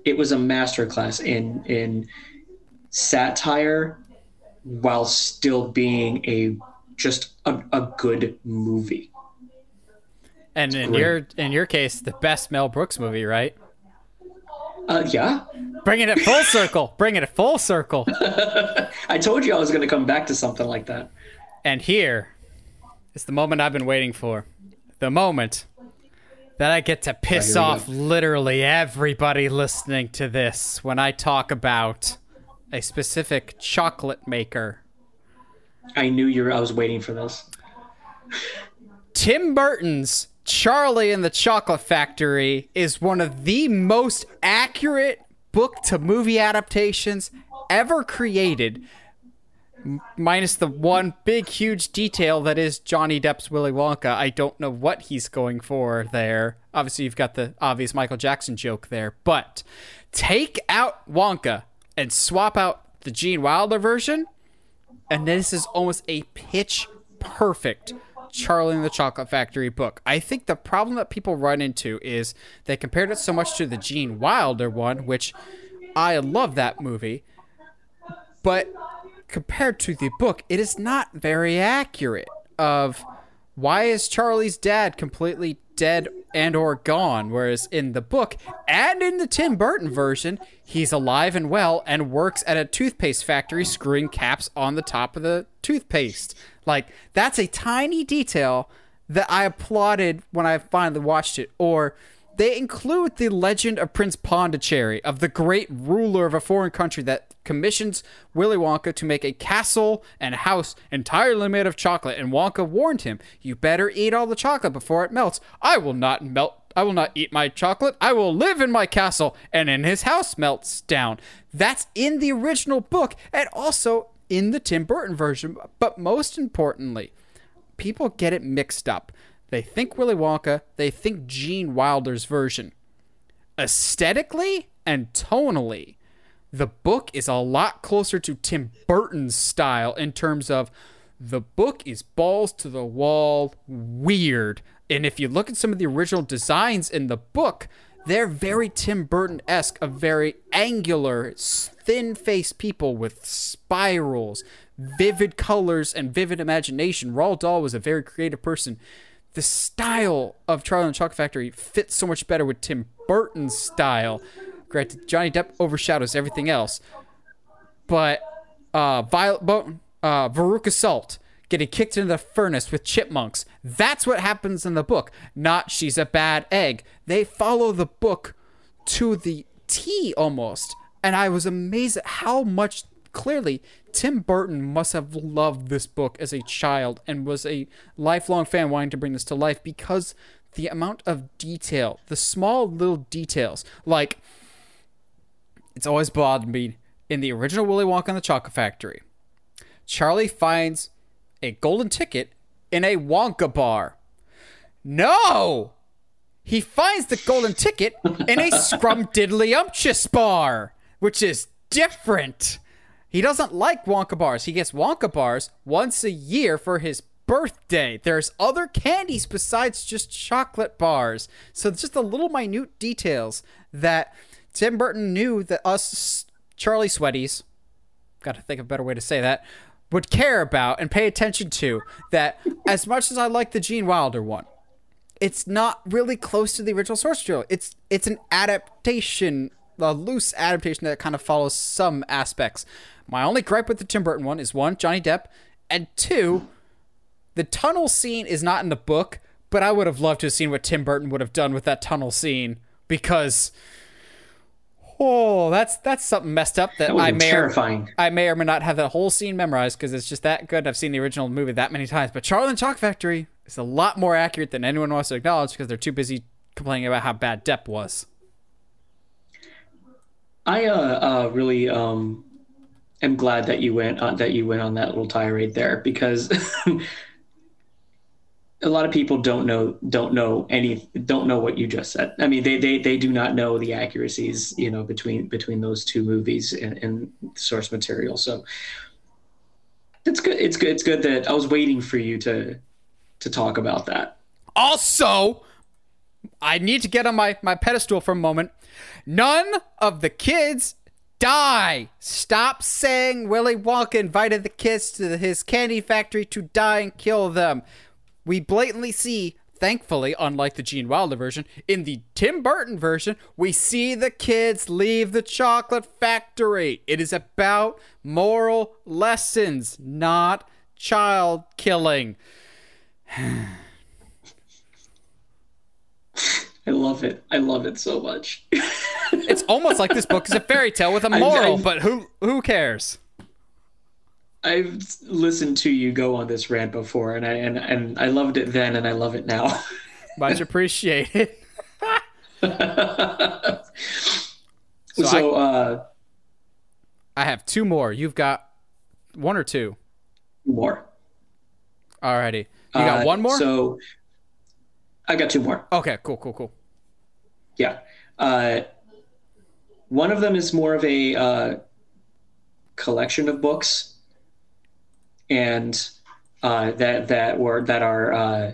it was a masterclass in in satire while still being a just a, a good movie. And in your in your case, the best Mel Brooks movie, right? Uh, yeah, Bringing it full circle. Bringing it full circle. I told you I was going to come back to something like that. And here is the moment I've been waiting for. The moment that I get to piss here we off literally everybody listening to this when I talk about a specific chocolate maker. I knew you were. I was waiting for this. Tim Burton's Charlie and the Chocolate Factory is one of the most accurate book to movie adaptations ever created, minus the one big, huge detail that is Johnny Depp's Willy Wonka. I don't know what he's going for there. Obviously, you've got the obvious Michael Jackson joke there, but take out Wonka and swap out the Gene Wilder version, and this is almost a pitch perfect Charlie and the Chocolate Factory book. I think the problem that people run into is they compared it so much to the Gene Wilder one, which I love that movie, but compared to the book, it is not very accurate of why is Charlie's dad completely dead and or gone. Whereas in the book and in the Tim Burton version he's alive and well and works at a toothpaste factory screwing caps on the top of the toothpaste. Like that's a tiny detail that I applauded when I finally watched it. Or they include the legend of Prince Pondicherry, of the great ruler of a foreign country that commissions Willy Wonka to make a castle and house entirely made of chocolate. And Wonka warned him, "You better eat all the chocolate before it melts. I will not melt. I will not eat my chocolate. I will live in my castle, and in his house melts down." That's in the original book, and also in the Tim Burton version. But most importantly, people get it mixed up. They think Willy Wonka, they think Gene Wilder's version. Aesthetically and tonally, the book is a lot closer to Tim Burton's style in terms of the book is balls to the wall weird. And if you look at some of the original designs in the book, they're very Tim Burton esque, a very angular, thin faced people with spirals, vivid colors, and vivid imagination. Roald Dahl was a very creative person. The style of Charlie and the Chocolate Factory fits so much better with Tim Burton's style. Granted, Johnny Depp overshadows everything else. But uh, Violet Bo- uh, Veruca Salt getting kicked into the furnace with chipmunks. That's what happens in the book. Not she's a bad egg. They follow the book to the T almost. And I was amazed at how much clearly Tim Burton must have loved this book as a child and was a lifelong fan wanting to bring this to life because the amount of detail, the small little details, like it's always bothered me in the original Willy Wonka and the Chocolate Factory. Charlie finds a golden ticket in a Wonka bar. No! he finds the golden ticket in a scrumdiddlyumptious bar, which is different. He doesn't like Wonka bars. He gets Wonka bars once a year for his birthday. There's other candies besides just chocolate bars. So it's just the little minute details that Tim Burton knew that us Charlie Sweaties, got to think of a better way to say that, would care about and pay attention to. That as much as I like the Gene Wilder one, it's not really close to the original source material. It's it's an adaptation, a loose adaptation that kind of follows some aspects. My only gripe with the Tim Burton one is one, Johnny Depp, and two, the tunnel scene is not in the book, but I would have loved to have seen what Tim Burton would have done with that tunnel scene because oh, that's that's something messed up that, That I may terrifying. Or, I may or may not have that whole scene memorized because it's just that good. I've seen the original movie that many times, but Charlie and Chalk Factory is a lot more accurate than anyone wants to acknowledge because they're too busy complaining about how bad Depp was. I uh, uh, really um, am glad that you went uh, that you went on that little tirade there because a lot of people don't know don't know any don't know what you just said. I mean, they they, they do not know the accuracies you know between between those two movies and, and source material. So it's good. It's good. It's good that I was waiting for you to to talk about that. Also, I need to get on my, my pedestal for a moment. None of the kids die. Stop saying Willy Wonka invited the kids to his candy factory to die and kill them. We blatantly see, thankfully, unlike the Gene Wilder version, in the Tim Burton version, we see the kids leave the chocolate factory. It is about moral lessons, not child killing. I love it. I love it so much. It's almost like this book is a fairy tale with a moral, I've- but who who cares? I've listened to you go on this rant before, and I and, and I loved it then, and I love it now. Much appreciated. so, So uh, I have two more. You've got one or two. more. Alrighty. You got Uh, one more? So I got two more. okay, cool, cool, cool. Yeah. Uh, one of them is more of a uh, collection of books, and uh, that that were that are uh,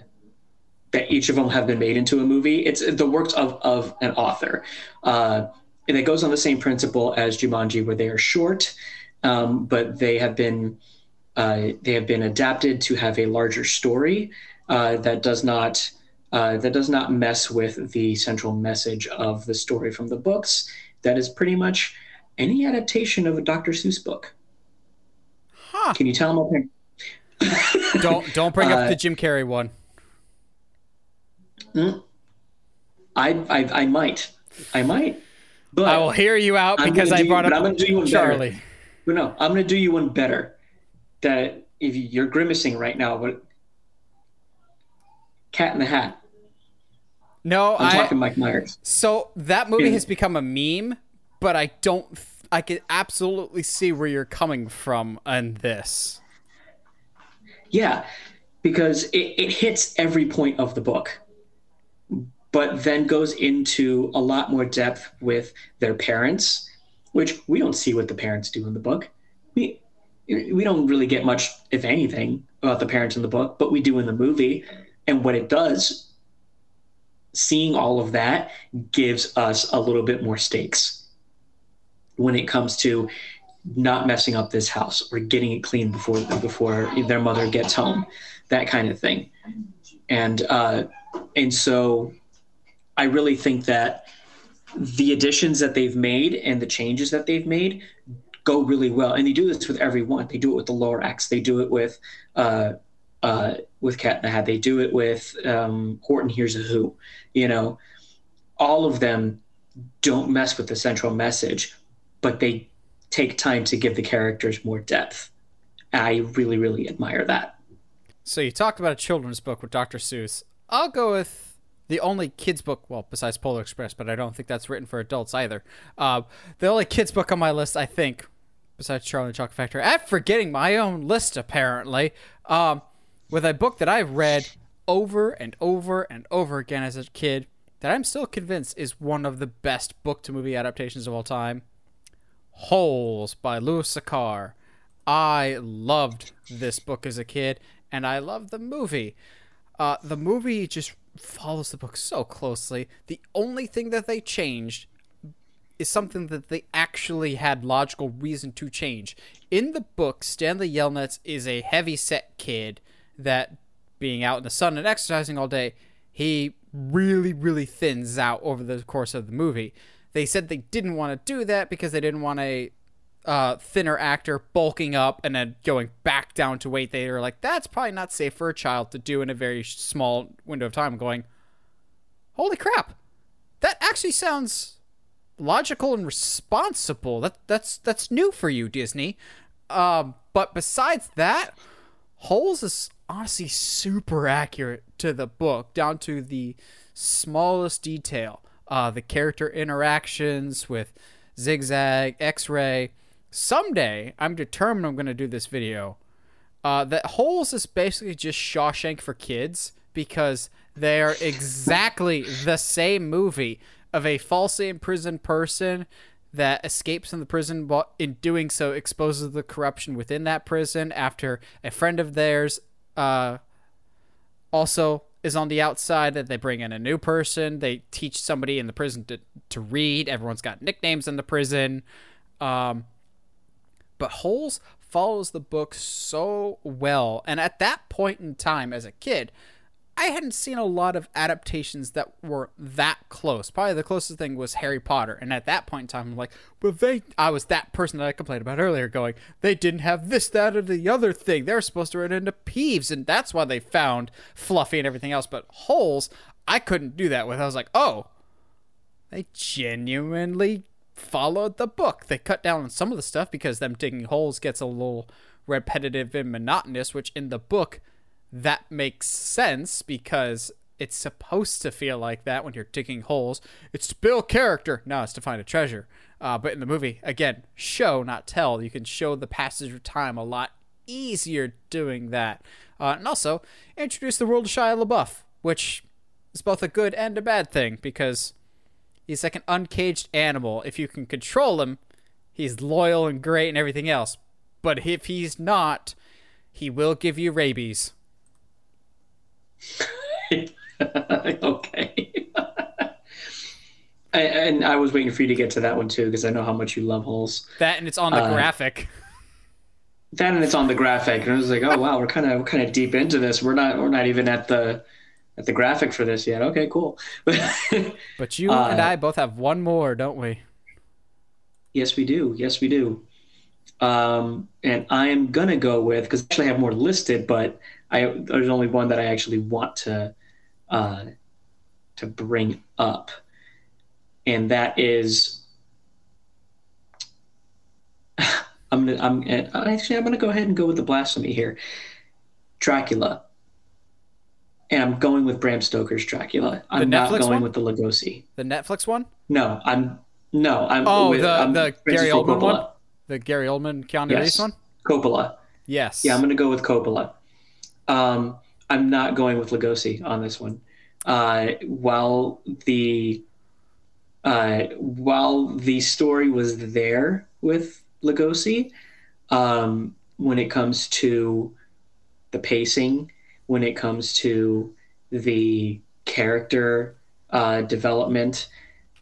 that each of them have been made into a movie. It's the works of of an author, uh, and it goes on the same principle as Jumanji, where they are short, um, but they have been uh, they have been adapted to have a larger story uh, that does not uh, that does not mess with the central message of the story from the books. That is pretty much any adaptation of a Dr. Seuss book. Huh. Can you tell them? Don't don't bring Uh, up the Jim Carrey one. I, I I might, I might, but I will hear you out I'm because I brought but up I'm gonna do you one better. Charlie. But no, I'm going to do you one better. That if you, you're grimacing right now, but Cat in the Hat. No, I'm I talking Mike Myers. so that movie Yeah. has become a meme, but I don't I can absolutely see where you're coming from on this. Yeah, because it, it hits every point of the book, but then goes into a lot more depth with their parents, which we don't see what the parents do in the book. We we don't really get much, if anything, about the parents in the book, but we do in the movie. And what it does, seeing all of that gives us a little bit more stakes when it comes to not messing up this house or getting it clean before before their mother gets home, that kind of thing. And uh, and so, I really think that the additions that they've made and the changes that they've made go really well. And they do this with everyone. They do it with the Lorax. They do it with uh, uh, with Cat Hat. They do it with um, Horton Hears a Who. You know, all of them don't mess with the central message, but they take time to give the characters more depth. I really, really admire that. So you talked about a children's book with Dr. Seuss. I'll go with the only kids book, well, besides Polar Express, but I don't think that's written for adults either. Uh, the only kids book on my list, I think, besides Charlie and the Chocolate Factory, I'm forgetting my own list apparently, um, with a book that I've read over and over and over again as a kid, that I'm still convinced is one of the best book to movie adaptations of all time. Holes by Louis Sachar. I loved this book as a kid, and I love the movie. Uh, the movie just follows the book so closely. The only thing that they changed is something that they actually had logical reason to change. In the book, Stanley Yelnats is a heavy set kid that, being out in the sun and exercising all day, he really, really thins out over the course of the movie. They said they didn't want to do that because they didn't want a uh, thinner actor bulking up and then going back down to weight. They were like, that's probably not safe for a child to do in a very small window of time. Going, holy crap, that actually sounds logical and responsible. That that's that's new for you, Disney. Um, but besides that, Holes is honestly super accurate to the book, down to the smallest detail. Uh, the character interactions with Zigzag, X Ray. Someday, I'm determined I'm going to do this video. Uh, that Holes is basically just Shawshank for kids because they are exactly the same movie of a falsely imprisoned person that escapes from the prison, but in doing so exposes the corruption within that prison after a friend of theirs uh, also is on the outside that they bring in a new person. They teach somebody in the prison to, to read. Everyone's got nicknames in the prison. Um, but holes follows the book so well. And at that point in time as a kid I hadn't seen a lot of adaptations that were that close. Probably the closest thing was Harry Potter, and at that point in time, I'm like, but they. I was that person that I complained about earlier, going, they didn't have this, that, or the other thing. They're supposed to run into Peeves, and that's why they found Fluffy and everything else. But Holes, I couldn't do that with. I was like, oh, they genuinely followed the book. They cut down on some of the stuff because them digging holes gets a little repetitive and monotonous, which in the book that makes sense because it's supposed to feel like that when you're digging holes. It's to build character. No, it's to find a treasure. Uh, but in the movie, again, show, not tell. You can show the passage of time a lot easier doing that. Uh, and also, introduce the world of Shia LaBeouf, which is both a good and a bad thing because he's like an uncaged animal. If you can control him, he's loyal and great and everything else. But if he's not, he will give you rabies. okay. And I was waiting for you to get to that one too because I know how much you love holes. That and it's on the uh, graphic. That and it's on the graphic, and I was like, oh wow, we're kind of kind of deep into this. We're not we're not even at the at the graphic for this yet. Okay, cool. but you uh, and I both have one more, don't we? Yes, we do. Yes, we do. Um, and I am gonna go with because I actually have more listed, but I there's only one that I actually want to uh, to bring up, and that is I'm gonna I'm actually I'm gonna go ahead and go with the blasphemy here, Dracula, and I'm going with Bram Stoker's Dracula. I'm not going one? with the Lugosi. The Netflix one? No, I'm no I'm. Oh, with, the I'm the Gary Oldman one. The Gary Oldman Keanu yes. Reeves one. Coppola. Yes. Yeah, I'm gonna go with Coppola. Um, I'm not going with Lugosi on this one. Uh, while the uh, while the story was there with Lugosi, um, when it comes to the pacing, when it comes to the character uh, development,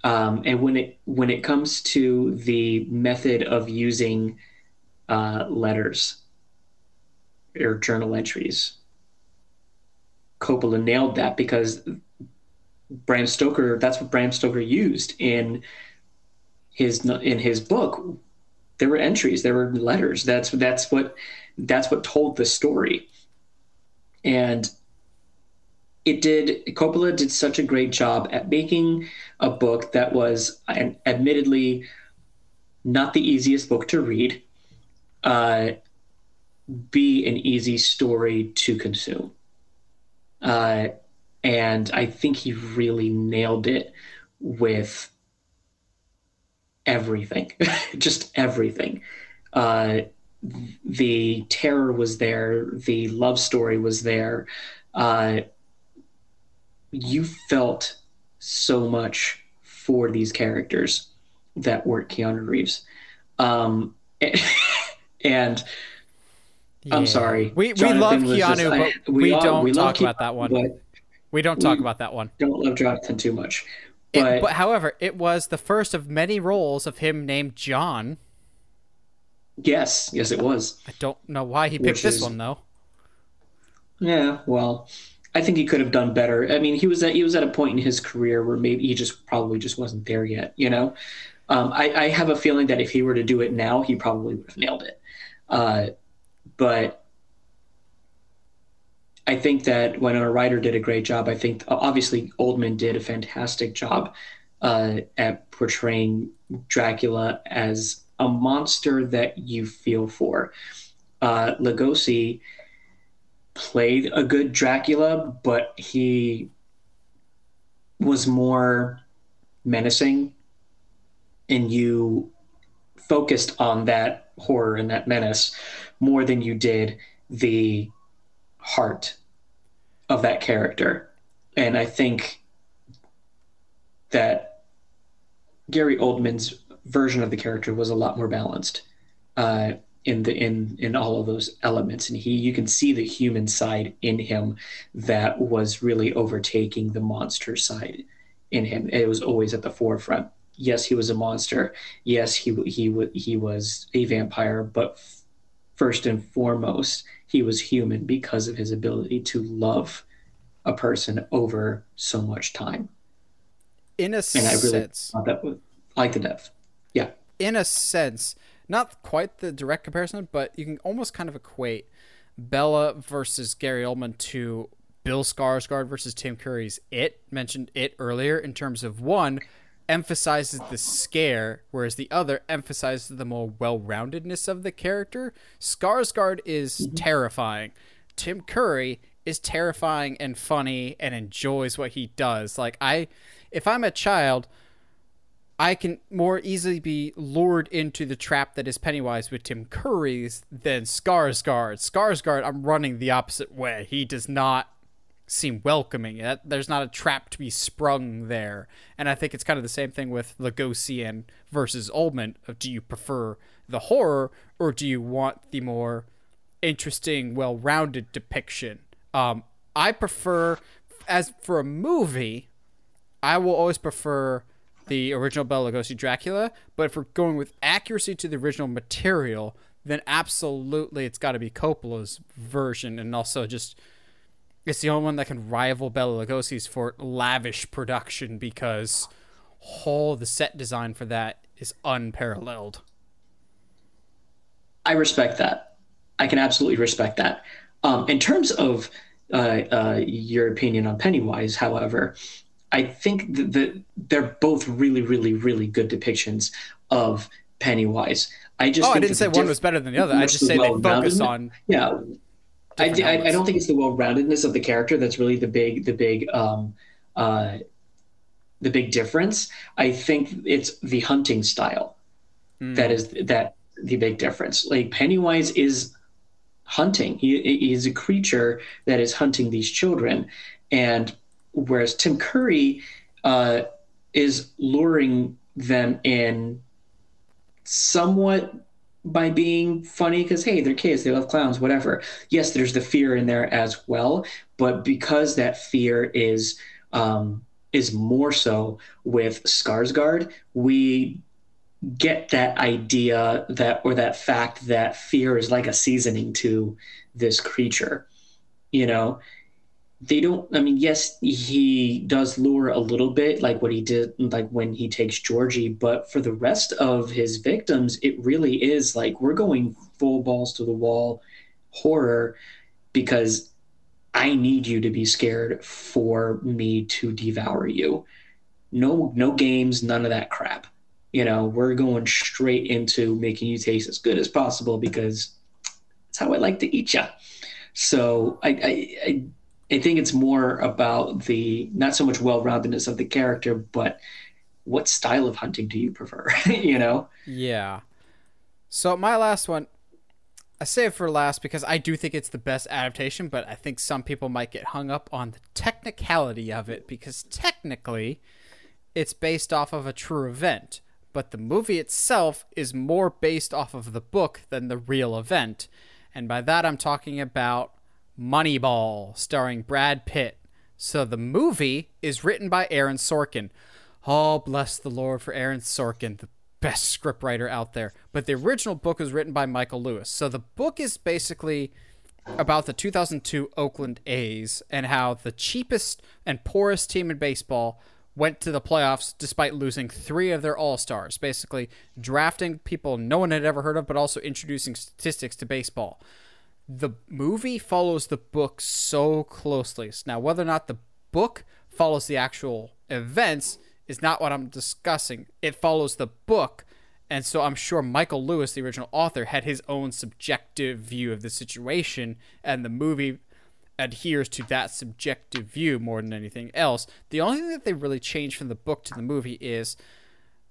um, and when it when it comes to the method of using uh, letters or journal entries, Coppola nailed that because Bram Stoker that's what Bram Stoker used in his in his book. There were entries there were letters. That's that's what that's what told the story. And it did Coppola did such a great job at making a book that was admittedly not the easiest book to read uh, be an easy story to consume uh, and I think he really nailed it with everything, just everything. Uh, the terror was there, the love story was there. You felt so much for these characters that weren't Keanu Reeves. Um, and yeah. I'm sorry. We we love Keanu, just, but I, we, we all, don't we talk Keanu, about that one. We don't talk about that one. Don't love Jonathan too much. But, it, but however, it was the first of many roles of him named John. Yes, yes, it was. I don't know why he picked this is, one though. Yeah, well, I think he could have done better. I mean, he was at he was at a point in his career where maybe he just probably just wasn't there yet. You know, um, I, I, have a feeling that if he were to do it now, he probably would have nailed it. Uh, but I think that Winona Ryder did a great job. I think obviously Oldman did a fantastic job uh, at portraying Dracula as a monster that you feel for. Uh, Lugosi played a good Dracula, but he was more menacing, and you focused on that horror and that menace more than you did the heart of that character. And I think that Gary Oldman's version of the character was a lot more balanced uh, in the in in all of those elements, and he you can see the human side in him that was really overtaking the monster side in him. It was always at the forefront. Yes, he was a monster. Yes, he he he was a vampire, but first and foremost, he was human because of his ability to love a person over so much time. In a and I really sense, that was like the depth. Yeah. In a sense, not quite the direct comparison, but you can almost kind of equate Bela versus Gary Oldman to Bill Skarsgård versus Tim Curry's It. Mentioned It earlier in terms of one emphasizes the scare, whereas the other emphasizes the more well-roundedness of the character. Skarsgård is mm-hmm. terrifying. Tim Curry is terrifying and funny and enjoys what he does. Like I if I'm a child, I can more easily be lured into the trap that is Pennywise with Tim Curry's than Skarsgård. Skarsgård, I'm running the opposite way. He does not seem welcoming. There's not a trap to be sprung there. And I think it's kind of the same thing with Lugosi and versus Oldman. Do you prefer the horror or do you want the more interesting, well-rounded depiction? Um, I prefer, as for a movie, I will always prefer the original Bela Lugosi Dracula. But if we're going with accuracy to the original material, then absolutely it's got to be Coppola's version, and also just it's the only one that can rival Bela Lugosi's for lavish production because whole the set design for that is unparalleled. I respect that. I can absolutely respect that. Um, in terms of uh, uh, your opinion on Pennywise, however, I think that the, they're both really, really, really good depictions of Pennywise. I just oh, I didn't say one was better than the other. I just say they focus on yeah. I, I, I, don't think it's the well-roundedness of the character that's really the big the big um, uh, the big difference. I think it's the hunting style mm. that is that the big difference. Like Pennywise is hunting. He, he is a creature that is hunting these children, and whereas Tim Curry uh, is luring them in somewhat by being funny because hey they're kids they love clowns whatever. Yes there's the fear in there as well but because that fear is um, is more so with Skarsgård we get that idea that or that fact that fear is like a seasoning to this creature you know they don't i mean yes he does lure a little bit like what he did like when he takes georgie but for the rest of his victims it really is like we're going full balls to the wall horror because i need you to be scared for me to devour you. No no games none of that crap. You know we're going straight into making you taste as good as possible because that's how i like to eat you so I, I, I I think it's more about the not so much well-roundedness of the character, but what style of hunting do you prefer? you know? Yeah. So my last one, I say it for last because I do think it's the best adaptation, but I think some people might get hung up on the technicality of it because technically it's based off of a true event, but the movie itself is more based off of the book than the real event. And by that, I'm talking about Moneyball, starring Brad Pitt. So the movie is written by Aaron Sorkin. Oh, bless the Lord for Aaron Sorkin, the best scriptwriter out there. But the original book was written by Michael Lewis. So the book is basically about the 2002 Oakland A's and how the cheapest and poorest team in baseball went to the playoffs despite losing three of their all stars, basically drafting people no one had ever heard of, but also introducing statistics to baseball. The movie follows the book so closely. Now, whether or not the book follows the actual events is not what I'm discussing. It follows the book. And so I'm sure Michael Lewis, the original author, had his own subjective view of the situation, and the movie adheres to that subjective view more than anything else. The only thing that they really changed from the book to the movie is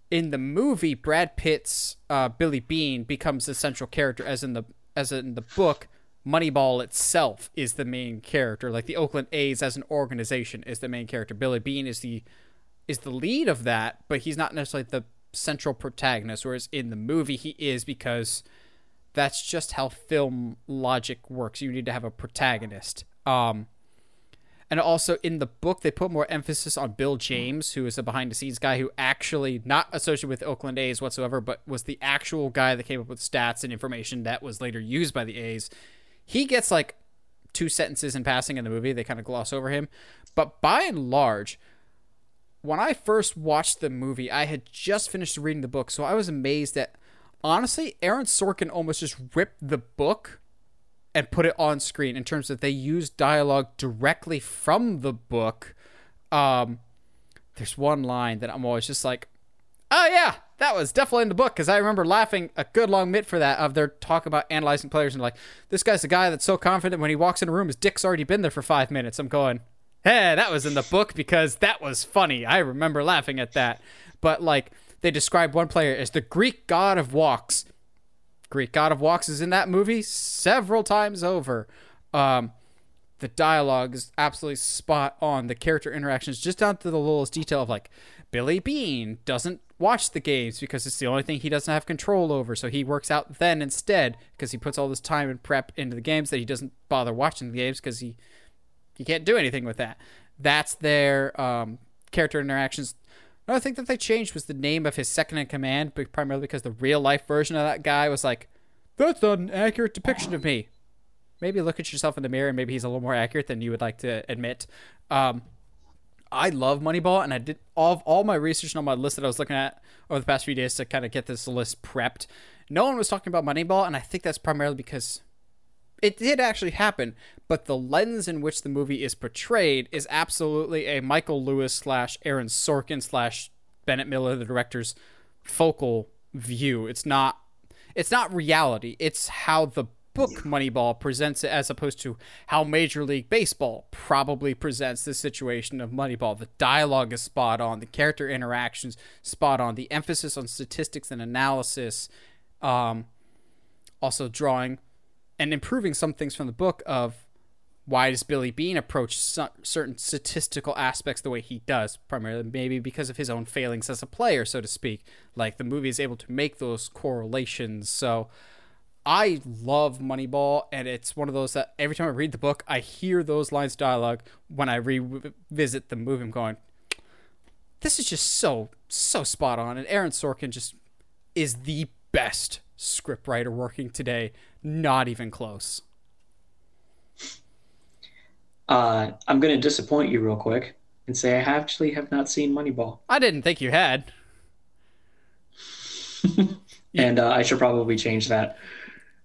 in the movie, Brad Pitt's uh, Billy Beane becomes the central character, as in the as in the book. Moneyball itself is the main character. Like the Oakland A's as an organization is the main character. Billy Beane is the is the lead of that, but he's not necessarily the central protagonist. Whereas in the movie, he is because that's just how film logic works. You need to have a protagonist. Um, and also in the book, they put more emphasis on Bill James, who is a behind the scenes guy who actually not associated with Oakland A's whatsoever, but was the actual guy that came up with stats and information that was later used by the A's. He gets like two sentences in passing in the movie. They kind of gloss over him. But by and large, when I first watched the movie, I had just finished reading the book, so I was amazed that honestly, Aaron Sorkin almost just ripped the book and put it on screen in terms of they use dialogue directly from the book. Um, there's one line that I'm always just like, oh yeah, that was definitely in the book because I remember laughing a good long bit for that of their talk about analyzing players and like this guy's a guy that's so confident when he walks in a room his dick's already been there for five minutes. I'm going, hey, that was in the book because that was funny. I remember laughing at that. But like they describe one player as the Greek god of walks. Greek god of walks is in that movie several times over. Um, the dialogue is absolutely spot on. The character interactions, just down to the littlest detail of like Billy Beane doesn't watch the games because it's the only thing he doesn't have control over. So he works out then instead because he puts all this time and prep into the games that he doesn't bother watching the games because he you can't do anything with that. That's their um, character interactions. Another thing that they changed was the name of his second in command, but primarily because the real life version of that guy was like, "That's not an accurate depiction of me." Maybe look at yourself in the mirror, and maybe he's a little more accurate than you would like to admit. Um, I love Moneyball, and I did all all my research on my list that I was looking at over the past few days to kind of get this list prepped. No one was talking about Moneyball, and I think that's primarily because it did actually happen, but the lens in which the movie is portrayed is absolutely a Michael Lewis slash Aaron Sorkin slash Bennett Miller, the director's focal view. It's not it's not reality. It's how the book Moneyball presents it as opposed to how Major League Baseball probably presents the situation of Moneyball. The dialogue is spot on, the character interactions spot on, the emphasis on statistics and analysis, um, also drawing and improving some things from the book of why does Billy Beane approach certain statistical aspects the way he does, primarily maybe because of his own failings as a player, so to speak. Like the movie is able to make those correlations. So I love Moneyball, and it's one of those that every time I read the book, I hear those lines of dialogue when I revisit the movie. I'm going, this is just so so spot on, and Aaron Sorkin just is the best scriptwriter working today. Not even close. Uh, I'm going to disappoint you real quick and say I actually have not seen Moneyball. I didn't think you had. and uh, I should probably change that.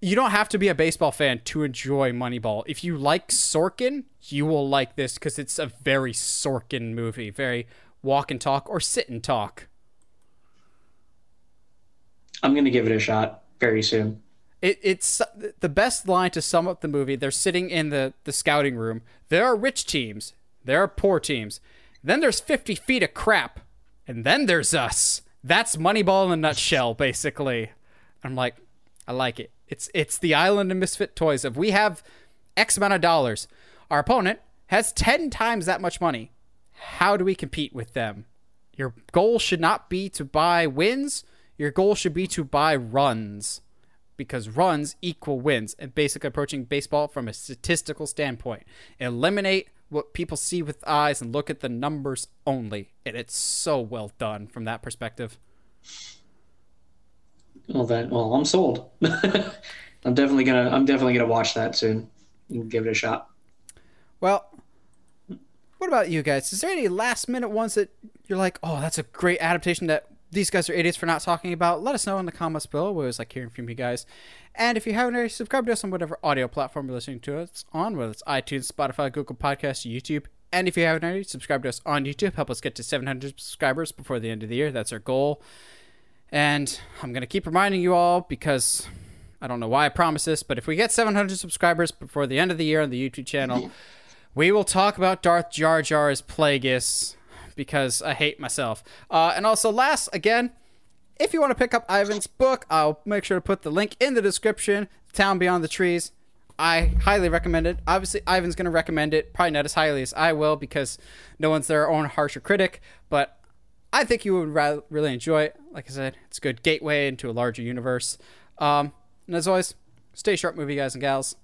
You don't have to be a baseball fan to enjoy Moneyball. If you like Sorkin, you will like this because it's a very Sorkin movie, very walk and talk or sit and talk. I'm going to give it a shot very soon. It, it's the best line to sum up the movie. They're sitting in the, the scouting room. There are rich teams. There are poor teams. Then there's 50 feet of crap. And then there's us. That's Moneyball in a nutshell, basically. I'm like, I like it. It's it's the island of misfit toys. If we have X amount of dollars, our opponent has ten times that much money. How do we compete with them? Your goal should not be to buy wins. Your goal should be to buy runs because runs equal wins and basically approaching baseball from a statistical standpoint. Eliminate what people see with eyes and look at the numbers only. And it's so well done from that perspective. Well then well I'm sold. I'm definitely gonna I'm definitely gonna watch that soon and give it a shot. Well, what about you guys? Is there any last minute ones that you're like, oh, that's a great adaptation that these guys are idiots for not talking about? Let us know in the comments below. We always like hearing from you guys. And if you haven't already, subscribe to us on whatever audio platform you're listening to us on, whether it's iTunes, Spotify, Google Podcasts, YouTube. And if you haven't already, subscribe to us on YouTube. Help us get to 700 subscribers before the end of the year. That's our goal. And I'm going to keep reminding you all because I don't know why I promise this, but if we get 700 subscribers before the end of the year on the YouTube channel, we will talk about Darth Jar Jar as Plagueis because I hate myself. Uh, and also, last, again, if you want to pick up Ivan's book, I'll make sure to put the link in the description Town Beyond the Trees. I highly recommend it. Obviously, Ivan's going to recommend it, probably not as highly as I will because no one's their own harsher critic, but I think you would really enjoy it. Like I said, it's a good gateway into a larger universe. Um, and as always, stay sharp, movie guys and gals.